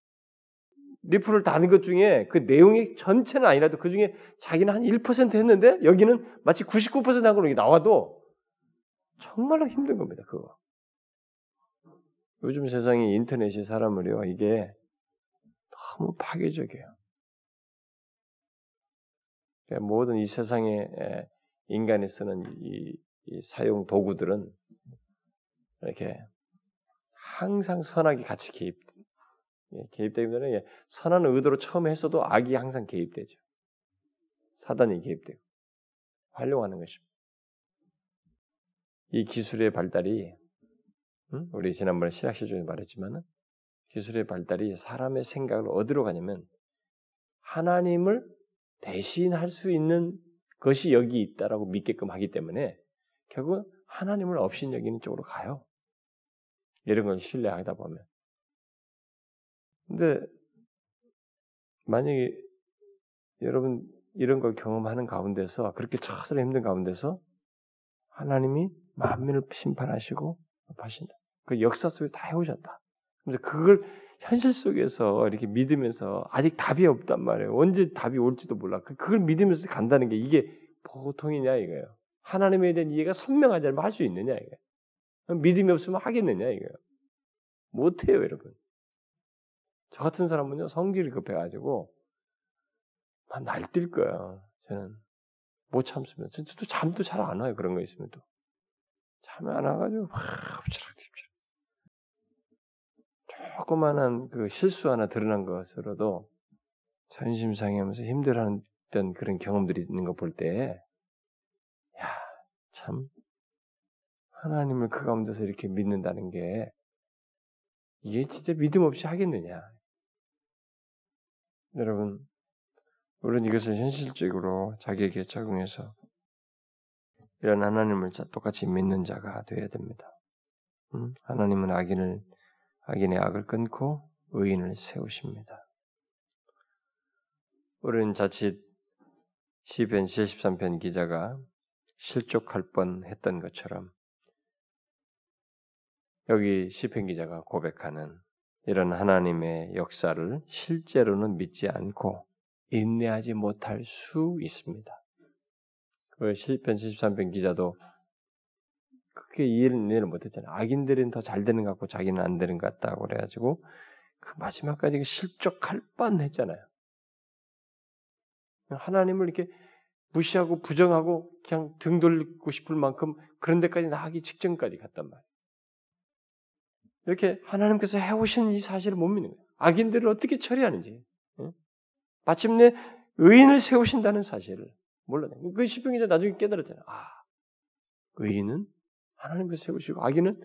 리플을 다는 것 중에 그 내용의 전체는 아니라도 그 중에 자기는 한 1% 했는데 여기는 마치 99%한 걸로 나와도 정말로 힘든 겁니다. 그거. 요즘 세상이 인터넷이 사람을요, 이게 너무 파괴적이에요. 그러니까 모든 이 세상에 인간이 쓰는 이, 이 사용 도구들은 이렇게 항상 선악이 같이 개입, 예, 개입되기 때문에 예, 선한 의도로 처음에 했어도 악이 항상 개입되죠. 사단이 개입되고 활용하는 것입니다. 이 기술의 발달이 우리 지난번에 신학 시중에 말했지만은 기술의 발달이 사람의 생각을 어디로 가냐면 하나님을 대신할 수 있는 것이 여기 있다라고 믿게끔 하기 때문에 결국 하나님을 없인 여기는 쪽으로 가요. 이런 걸 신뢰하다 보면. 근데 만약에 여러분 이런 걸 경험하는 가운데서 그렇게 처스로 힘든 가운데서 하나님이 만민을 심판하시고 하신다. 그 역사 속에서 다 해오셨다. 그래서 그걸 현실 속에서 이렇게 믿으면서 아직 답이 없단 말이에요. 언제 답이 올지도 몰라. 그, 그걸 믿으면서 간다는 게 이게 보통이냐 이거예요. 하나님에 대한 이해가 선명하지 않으면 할 수 있느냐 이거예요. 믿음이 없으면 하겠느냐 이거예요. 못해요 여러분. 저 같은 사람은요 성질이 급해가지고 날뛸 거야. 저는 못 참습니다. 저도 잠도 잘 안 와요 그런 거 있으면 또 잠이 안 와가지고 막 엎치락뒤치락 조그마한 그 실수 하나 드러난 것으로도 자존심 상해하면서 힘들어하던 그런 경험들이 있는 거 볼 때, 야, 참, 하나님을 그 가운데서 이렇게 믿는다는 게, 이게 진짜 믿음 없이 하겠느냐. 여러분, 우리는 이것을 현실적으로 자기에게 적용해서 이런 하나님을 똑같이 믿는 자가 되어야 됩니다. 음? 하나님은 악인을 악인의 악을 끊고 의인을 세우십니다. 우리는 자칫 시편 73편 기자가 실족할 뻔했던 것처럼 여기 시편 기자가 고백하는 이런 하나님의 역사를 실제로는 믿지 않고 인내하지 못할 수 있습니다. 그 시편 73편 기자도 그게 이해를 못했잖아요. 악인들은 더 잘 되는 것 같고 자기는 안 되는 것 같다고 그래가지고 그 마지막까지 실족할 뻔했잖아요. 하나님을 이렇게 무시하고 부정하고 그냥 등 돌리고 싶을 만큼 그런 데까지 나가기 직전까지 갔단 말이에요. 이렇게 하나님께서 해오신 이 사실을 못 믿는 거예요. 악인들을 어떻게 처리하는지. 마침내 의인을 세우신다는 사실을 몰라요. 그 기자 나중에 깨달았잖아요. 아, 의인은 하나님을 세우시고 악인은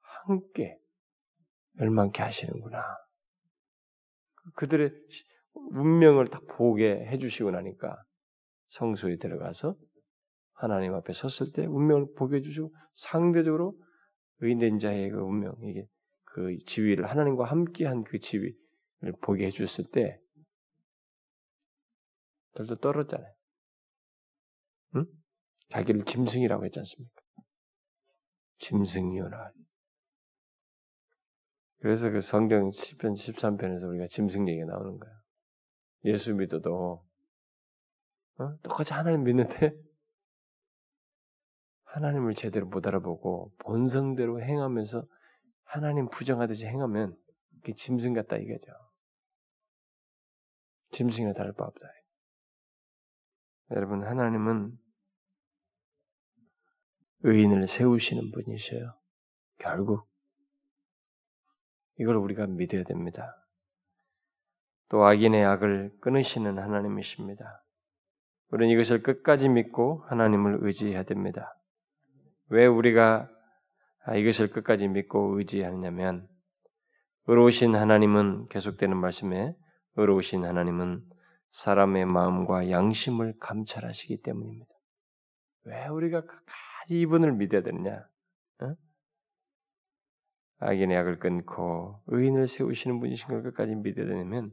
함께 멸망케 하시는구나. 그들의 운명을 딱 보게 해주시고 나니까 성소에 들어가서 하나님 앞에 섰을 때 운명을 보게 해주시고 상대적으로 의인된 자의 그 운명 이게 그 지위를 하나님과 함께한 그 지위를 보게 해주셨을 때 들도 떨었잖아요. 응? 자기를 짐승이라고 했지 않습니까? 짐승이요나. 그래서 그 성경 10편 13편에서 우리가 짐승 얘기가 나오는 거야. 예수 믿어도 어? 똑같이 하나님 믿는데 하나님을 제대로 못 알아보고 본성대로 행하면서 하나님 부정하듯이 행하면 그게 짐승 같다 이거죠. 짐승이나 다를 바 없다. 여러분 하나님은 의인을 세우시는 분이셔요. 결국 이걸 우리가 믿어야 됩니다. 또 악인의 악을 끊으시는 하나님이십니다. 우리는 이것을 끝까지 믿고 하나님을 의지해야 됩니다. 왜 우리가 이것을 끝까지 믿고 의지하느냐면 의로우신 하나님은 계속되는 말씀에 의로우신 하나님은 사람의 마음과 양심을 감찰하시기 때문입니다. 왜 우리가 끝까지 이분을 믿어야 되느냐? 어? 악인의 악을 끊고 의인을 세우시는 분이신 걸 끝까지 믿어야 되냐면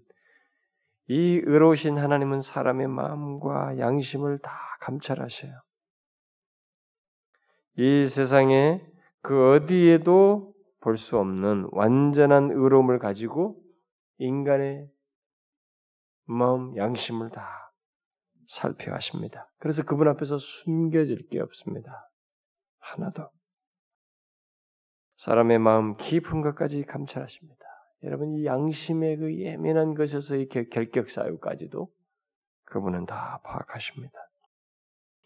이 의로우신 하나님은 사람의 마음과 양심을 다 감찰하셔요. 이 세상에 그 어디에도 볼 수 없는 완전한 의로움을 가지고 인간의 마음, 양심을 다 살펴 하십니다. 그래서 그분 앞에서 숨겨질 게 없습니다. 하나도. 사람의 마음 깊은 것까지 감찰하십니다. 여러분 이 양심의 그 예민한 것에서의 결격 사유까지도 그분은 다 파악하십니다.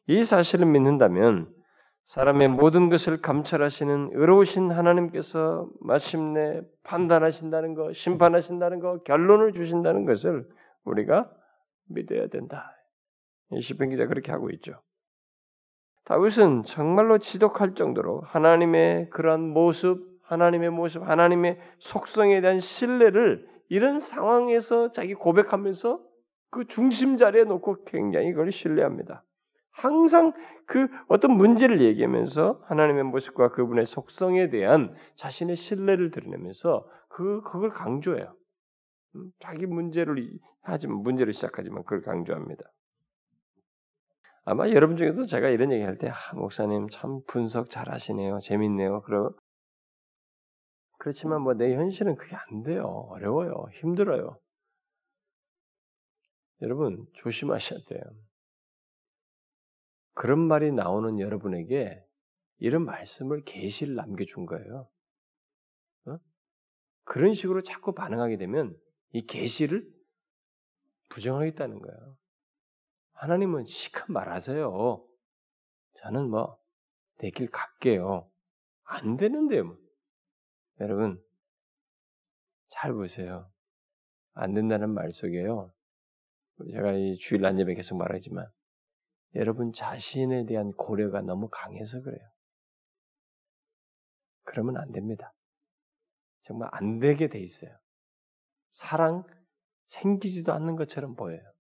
이 사실을 믿는다면 사람의 모든 것을 감찰하시는 의로우신 하나님께서 마침내 판단하신다는 것, 심판하신다는 것, 결론을 주신다는 것을 우리가 믿어야 된다. 시편 기자 그렇게 하고 있죠. 다윗은 정말로 지독할 정도로 하나님의 그러한 모습, 하나님의 모습, 하나님의 속성에 대한 신뢰를 이런 상황에서 자기 고백하면서 그 중심 자리에 놓고 굉장히 그걸 신뢰합니다. 항상 그 어떤 문제를 얘기하면서 하나님의 모습과 그분의 속성에 대한 자신의 신뢰를 드러내면서 그 그걸 강조해요. 음, 자기 문제를 하지만 문제를 시작하지만 그걸 강조합니다. 아마 여러분 중에도 제가 이런 얘기할 때 아, 목사님 참 분석 잘 하시네요, 재밌네요. 그러 그렇지만 뭐 내 현실은 그게 안 돼요. 어려워요. 힘들어요. 여러분 조심하셔야 돼요. 그런 말이 나오는 여러분에게 이런 말씀을 계시를 남겨준 거예요. 어? 그런 식으로 자꾸 반응하게 되면 이 계시를 부정하겠다는 거예요. 하나님은 시컷 말하세요. 저는 뭐 내길 갈게요. 안 되는데요. 뭐. 여러분, 잘 보세요. 안 된다는 말 속에요. 제가 이 주일 안 예배 계속 말하지만, 여러분 자신에 대한 고려가 너무 강해서 그래요. 그러면 안 됩니다. 정말 안 되게 돼 있어요. 사랑 생기지도 않는 것처럼 보여요.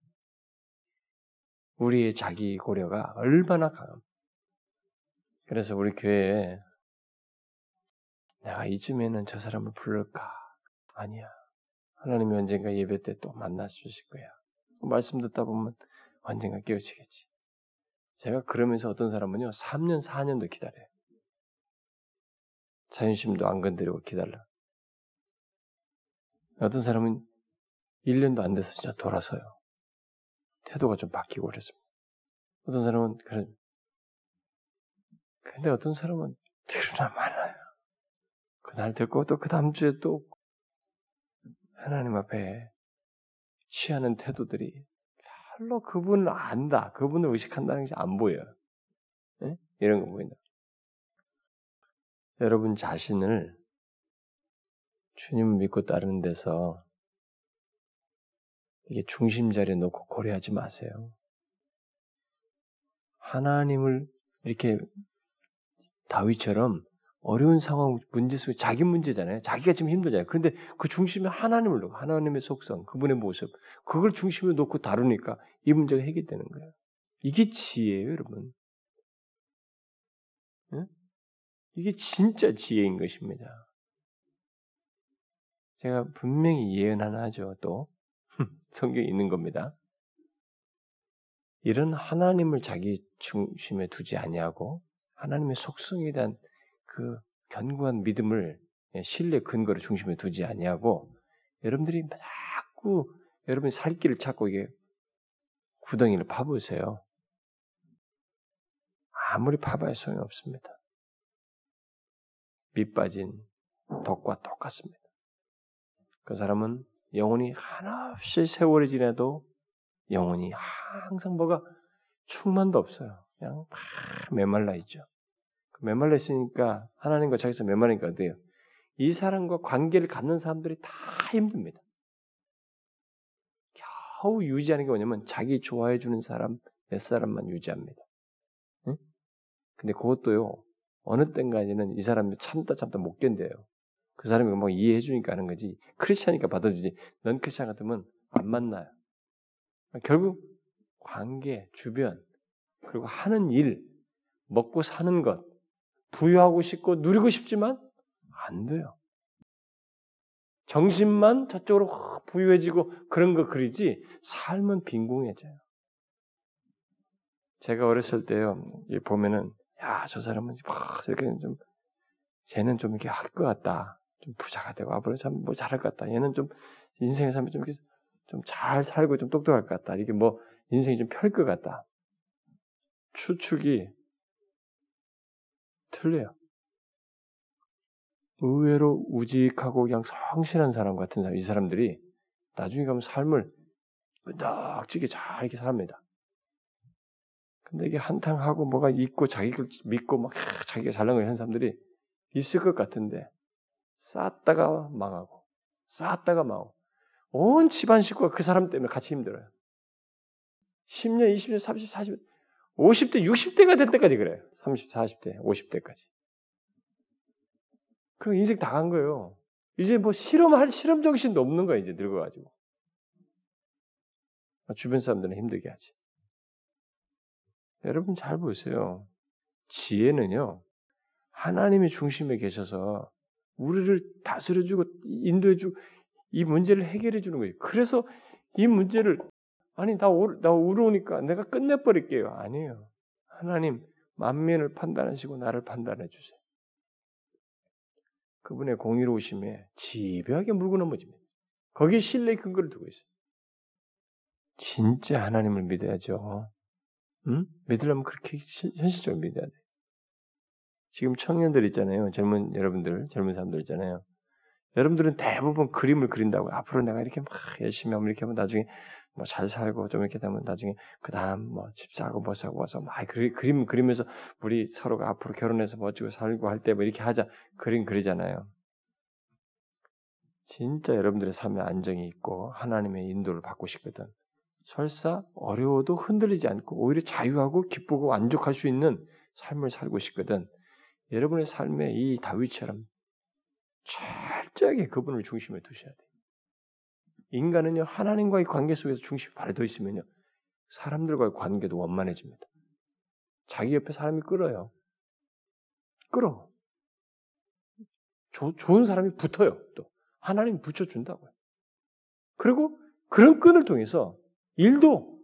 우리의 자기 고려가 얼마나 강합. 그래서 우리 교회에 내가 이쯤에는 저 사람을 부를까? 아니야. 하나님이 언젠가 예배 때 또 만나 주실 거야. 말씀 듣다 보면 언젠가 깨우치겠지. 제가 그러면서 어떤 사람은요, 3년, 4년도 기다려요. 자존심도 안 건드리고 기다려. 어떤 사람은 1년도 안 돼서 진짜 돌아서요. 태도가 좀 바뀌고 그랬습니다. 어떤 사람은 그런, 근데 어떤 사람은 드러나 많아요. 그날 듣고 또 그 다음 주에 또 하나님 앞에 취하는 태도들이 별로 그분을 안다, 그분을 의식한다는 게 안 보여요. 네? 이런 거 보인다. 여러분 자신을 주님 믿고 따르는 데서 이게 중심 자리에 놓고 고려하지 마세요. 하나님을 이렇게 다윗처럼 어려운 상황, 문제 속에 자기 문제잖아요. 자기가 지금 힘들잖아요. 그런데 그 중심에 하나님을 놓고 하나님의 속성, 그분의 모습, 그걸 중심에 놓고 다루니까 이 문제가 해결되는 거예요. 이게 지혜예요, 여러분. 네? 이게 진짜 지혜인 것입니다. 제가 분명히 예언 하나 하죠. 또 성경에 있는 겁니다. 이런 하나님을 자기 중심에 두지 아니하고 하나님의 속성에 대한 그 견고한 믿음을 예, 신뢰 근거를 중심에 두지 아니하고 여러분들이 자꾸 여러분이 살 길을 찾고 이게 구덩이를 파보세요. 아무리 파봐야 소용이 없습니다. 밑 빠진 독과 똑같습니다. 그 사람은 영혼이 한없이 세월이 지나도 영혼이 항상 뭐가 충만도 없어요. 그냥 막 메말라 있죠. 메말라 있으니까 하나님과 자기서 메말리니까 어때요? 이 사람과 관계를 갖는 사람들이 다 힘듭니다. 겨우 유지하는 게 뭐냐면 자기 좋아해 주는 사람 몇 사람만 유지합니다. 응? 근데 그것도요 어느 때까지는 이 사람이 참다 참다 못 견뎌요. 그 사람이 뭐 이해해 주니까 하는 거지 크리스천이니까 받아주지 넌 크리스천 같으면 안 만나요. 결국 관계, 주변 그리고 하는 일, 먹고 사는 것 부여하고 싶고 누리고 싶지만 안 돼요. 정신만 저쪽으로 부유해지고 그런 거 그리지 삶은 빈궁해져요. 제가 어렸을 때요 보면은 야 저 사람은 막 이렇게 좀 쟤는 좀 이렇게 할 것 같다. 좀 부자가 되고 앞으로 참 뭐 잘할 것 같다. 얘는 좀 인생의 삶이 좀 이렇게 좀 잘 살고 좀 똑똑할 것 같다. 이게 뭐 인생이 좀 펼 것 같다. 추측이 틀려요. 의외로 우직하고 그냥 성실한 사람 같은 사람, 이 사람들이 나중에 가면 삶을 끄덕지게 잘 이렇게 삽니다. 근데 이게 한탕하고 뭐가 있고 자기를 믿고 막 자기가 잘난 걸 하는 사람들이 있을 것 같은데 쌓다가 망하고 쌓다가 망하고 온 집안 식구가 그 사람 때문에 같이 힘들어요. 10년, 20년, 30, 40, 50대, 60대가 될 때까지 그래요. 30, 40대, 50대까지. 그럼 인생 다 간 거예요. 이제 뭐 실험할 실험 정신도 없는 거야 이제 늙어가지고. 주변 사람들은 힘들게 하지. 여러분 잘 보세요. 지혜는요 하나님의 중심에 계셔서 우리를 다스려주고 인도해주고 이 문제를 해결해주는 거예요. 그래서 이 문제를 아니 나, 오, 나 울어오니까 내가 끝내버릴게요. 아니에요. 하나님 만면을 판단하시고 나를 판단해 주세요. 그분의 공의로우심에 지배하게 물고 넘어집니다. 거기에 신뢰의 근거를 두고 있어요. 진짜 하나님을 믿어야죠. 응? 믿으려면 그렇게 현실적으로 믿어야 돼. 지금 청년들 있잖아요. 젊은 여러분들, 젊은 사람들 있잖아요. 여러분들은 대부분 그림을 그린다고 앞으로 내가 이렇게 막 열심히 하면 이렇게 하면 나중에 뭐 잘 살고 좀 이렇게 되면 나중에 그 다음 뭐 집 사고 뭐 사고 와서 막 그림 그리면서 우리 서로가 앞으로 결혼해서 멋지고 살고 할 때 뭐 이렇게 하자 그림 그리잖아요. 진짜 여러분들의 삶에 안정이 있고 하나님의 인도를 받고 싶거든. 설사 어려워도 흔들리지 않고 오히려 자유하고 기쁘고 만족할 수 있는 삶을 살고 싶거든. 여러분의 삶에 이 다윗처럼 철저하게 그분을 중심에 두셔야 돼. 인간은요 하나님과의 관계 속에서 중심이 발휘되어 있으면요 사람들과의 관계도 원만해집니다. 자기 옆에 사람이 끌어요. 끌어. 조, 좋은 사람이 붙어요. 또 하나님 붙여준다고요. 그리고 그런 끈을 통해서 일도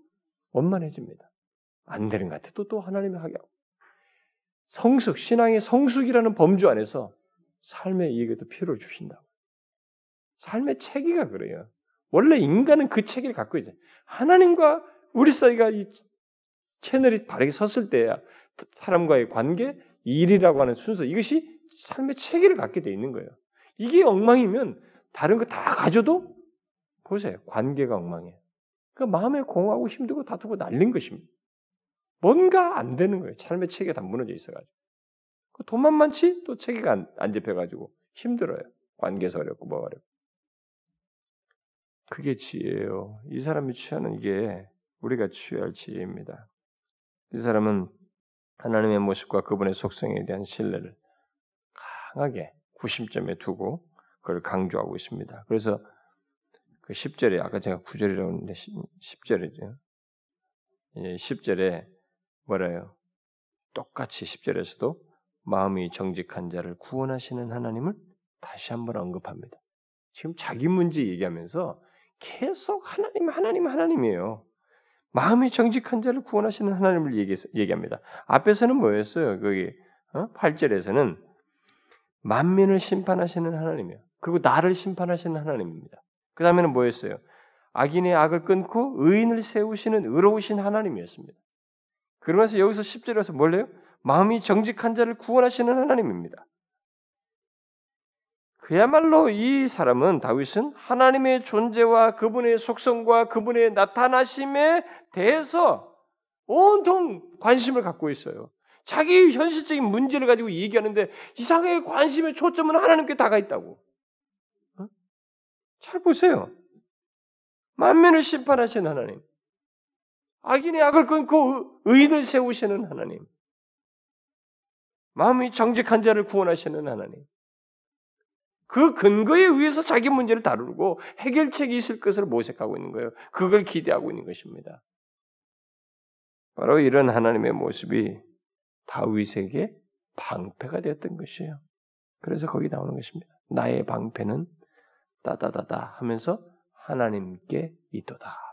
원만해집니다. 안 되는 것 같아도 또 하나님이 하게 하고 성숙 신앙의 성숙이라는 범주 안에서 삶의 이익에도 필요를 주신다고. 삶의 체계가 그래요. 원래 인간은 그 체계를 갖고 있어요. 하나님과 우리 사이가 이 채널이 바르게 섰을 때야 사람과의 관계, 일이라고 하는 순서 이것이 삶의 체계를 갖게 돼 있는 거예요. 이게 엉망이면 다른 거 다 가져도 보세요. 관계가 엉망이에요. 그 마음에 공하고 힘들고 다투고 날린 것입니다. 뭔가 안 되는 거예요. 삶의 체계가 다 무너져 있어가지고. 그 돈만 많지 또 체계가 안, 안 잡혀가지고 힘들어요. 관계에서 어렵고 뭐 어렵고. 그게 지혜예요. 이 사람이 취하는 이게 우리가 취할 지혜입니다. 이 사람은 하나님의 모습과 그분의 속성에 대한 신뢰를 강하게 구심점에 두고 그걸 강조하고 있습니다. 그래서 그 10절에 아까 제가 9절이라고 했는데 10, 절이죠 10절에 뭐래요? 똑같이 10절에서도 마음이 정직한 자를 구원하시는 하나님을 다시 한번 언급합니다. 지금 자기 문제 얘기하면서 계속 하나님, 하나님, 하나님이에요. 마음이 정직한 자를 구원하시는 하나님을 얘기, 합니다 앞에서는 뭐였어요? 거기 어? 8절에서는 만민을 심판하시는 하나님이에요. 그리고 나를 심판하시는 하나님입니다. 그 다음에는 뭐였어요? 악인의 악을 끊고 의인을 세우시는 의로우신 하나님이었습니다. 그러면서 여기서 10절에서 뭘래요? 마음이 정직한 자를 구원하시는 하나님입니다. 그야말로 이 사람은 다윗은 하나님의 존재와 그분의 속성과 그분의 나타나심에 대해서 온통 관심을 갖고 있어요. 자기 현실적인 문제를 가지고 얘기하는데 이상하게 관심의 초점은 하나님께 다가 있다고. 어? 잘 보세요. 만면을 심판하신 하나님. 악인의 악을 끊고 의인을 세우시는 하나님. 마음이 정직한 자를 구원하시는 하나님. 그 근거에 의해서 자기 문제를 다루고 해결책이 있을 것을 모색하고 있는 거예요. 그걸 기대하고 있는 것입니다. 바로 이런 하나님의 모습이 다윗에게 방패가 되었던 것이에요. 그래서 거기 나오는 것입니다. 나의 방패는 따다다다 하면서 하나님께 있도다.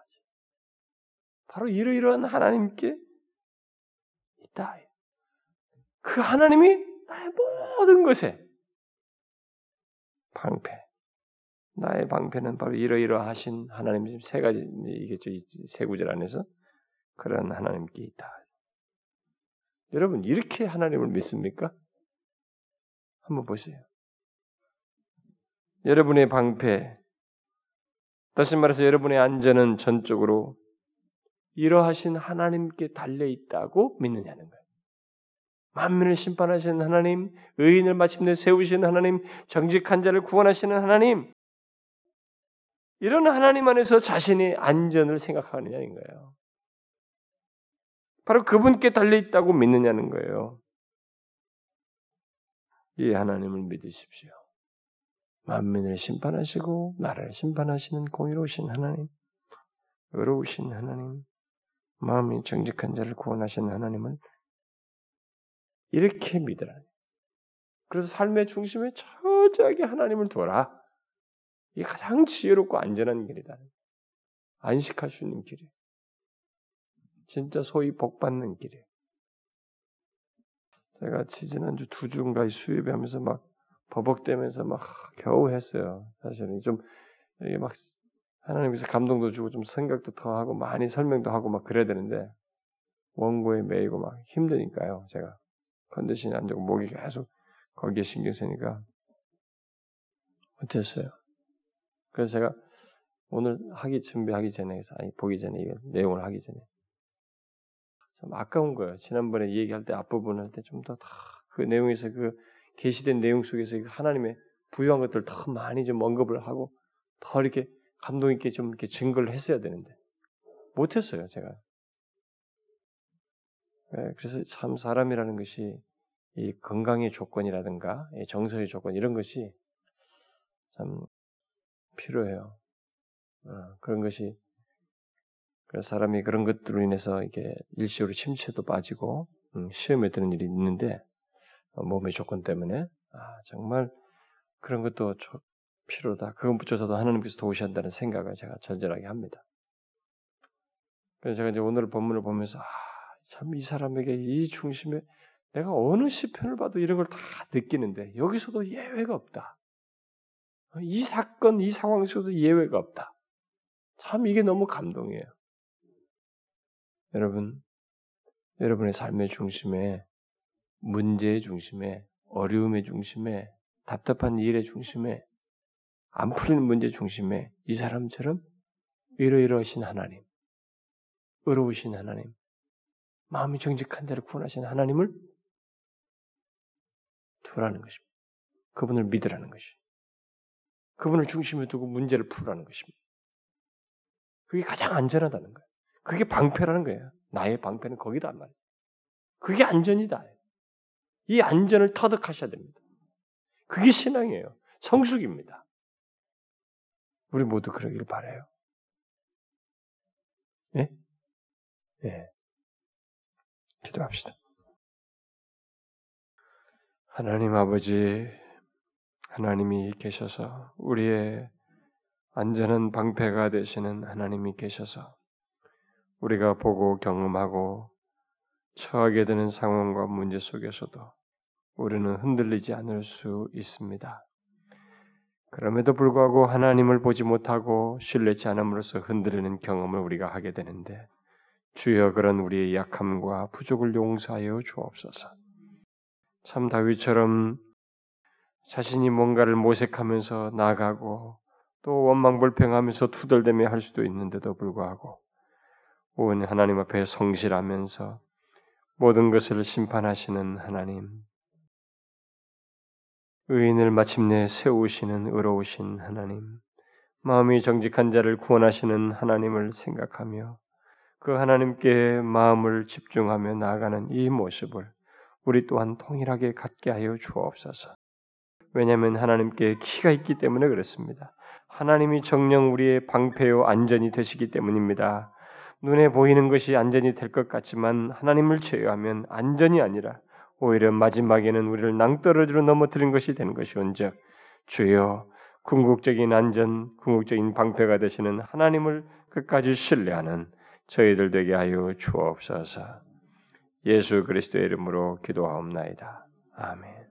바로 이러이러한 하나님께 있다. 그 하나님이 나의 모든 것에 방패. 나의 방패는 바로 이러이러하신 하나님 세 가지 이겠죠 세 구절 안에서 그런 하나님께 있다. 여러분 이렇게 하나님을 믿습니까? 한번 보세요. 여러분의 방패, 다시 말해서 여러분의 안전은 전적으로 이러하신 하나님께 달려 있다고 믿느냐는 거예요. 만민을 심판하시는 하나님, 의인을 마침내 세우시는 하나님, 정직한 자를 구원하시는 하나님, 이런 하나님 안에서 자신의 안전을 생각하느냐는 거예요. 바로 그분께 달려 있다고 믿느냐는 거예요. 이 하나님을 믿으십시오. 만민을 심판하시고 나라를 심판하시는 공의로우신 하나님, 의로우신 하나님, 마음이 정직한 자를 구원하시는 하나님을 이렇게 믿으라. 그래서 삶의 중심에 처절하게 하나님을 둬라. 이게 가장 지혜롭고 안전한 길이다. 안식할 수 있는 길이에요. 진짜 소위 복 받는 길이에요. 제가 지난주 두 주인가 수입하면서 막 버벅대면서 막 겨우 했어요. 사실은 좀 이게 막 하나님께서 감동도 주고 좀 생각도 더 하고 많이 설명도 하고 막 그래야 되는데 원고에 매이고 막 힘드니까요. 제가 컨디션이 안 좋고 목이 계속 거기에 신경 쓰니까 못했어요. 그래서 제가 오늘 하기 준비하기 전에 아니 보기 전에 이 내용을 하기 전에 참 아까운 거예요. 지난번에 얘기할 때 앞부분 할 때 좀더다그 내용에서 그 계시된 내용 속에서 그 하나님의 부유한 것들 더 많이 좀 언급을 하고 더 이렇게 감동 있게 좀 이렇게 증거를 했어야 되는데 못했어요. 제가 예, 그래서 참 사람이라는 것이 이 건강의 조건이라든가 정서의 조건 이런 것이 참 필요해요. 어, 그런 것이 그래서 사람이 그런 것들로 인해서 이게 일시적으로 침체도 빠지고 음, 시험에 드는 일이 있는데 어, 몸의 조건 때문에 아, 정말 그런 것도 조, 필요다. 그것부터도 하나님께서 도우셔야 한다는 생각을 제가 절절하게 합니다. 그래서 제가 이제 오늘 본문을 보면서 아, 참 이 사람에게 이 중심에 내가 어느 시편을 봐도 이런 걸 다 느끼는데 여기서도 예외가 없다. 이 사건, 이 상황에서도 예외가 없다. 참 이게 너무 감동이에요. 여러분, 여러분의 삶의 중심에, 문제의 중심에, 어려움의 중심에, 답답한 일의 중심에, 안 풀리는 문제 중심에 이 사람처럼 이러이러하신 하나님, 의로우신 하나님, 마음이 정직한 자를 구원하신 하나님을 두라는 것입니다. 그분을 믿으라는 것이. 그분을 중심에 두고 문제를 풀라는 것입니다. 그게 가장 안전하다는 거예요. 그게 방패라는 거예요. 나의 방패는 거기다 말이에요. 그게 안전이다. 이 안전을 터득하셔야 됩니다. 그게 신앙이에요. 성숙입니다. 우리 모두 그러기를 바래요. 예? 예. 기도합시다. 하나님 아버지, 하나님이 계셔서 우리의 안전한 방패가 되시는 하나님이 계셔서 우리가 보고 경험하고 처하게 되는 상황과 문제 속에서도 우리는 흔들리지 않을 수 있습니다. 그럼에도 불구하고 하나님을 보지 못하고 신뢰치 않음으로써 흔들리는 경험을 우리가 하게 되는데 주여 그런 우리의 약함과 부족을 용서하여 주옵소서. 참 다윗처럼 자신이 뭔가를 모색하면서 나가고 또 원망불평하면서 투덜대며 할 수도 있는데도 불구하고 온 하나님 앞에 성실하면서 모든 것을 심판하시는 하나님, 의인을 마침내 세우시는 의로우신 하나님, 마음이 정직한 자를 구원하시는 하나님을 생각하며 그 하나님께 마음을 집중하며 나아가는 이 모습을 우리 또한 통일하게 갖게 하여 주옵소서. 왜냐하면 하나님께 키가 있기 때문에 그렇습니다. 하나님이 정령 우리의 방패요 안전이 되시기 때문입니다. 눈에 보이는 것이 안전이 될 것 같지만 하나님을 제외하면 안전이 아니라 오히려 마지막에는 우리를 낭떠러지로 넘어뜨린 것이 되는 것이온즉 주여 궁극적인 안전, 궁극적인 방패가 되시는 하나님을 끝까지 신뢰하는 저희들 되게 하여 주옵소서. 예수 그리스도의 이름으로 기도하옵나이다. 아멘.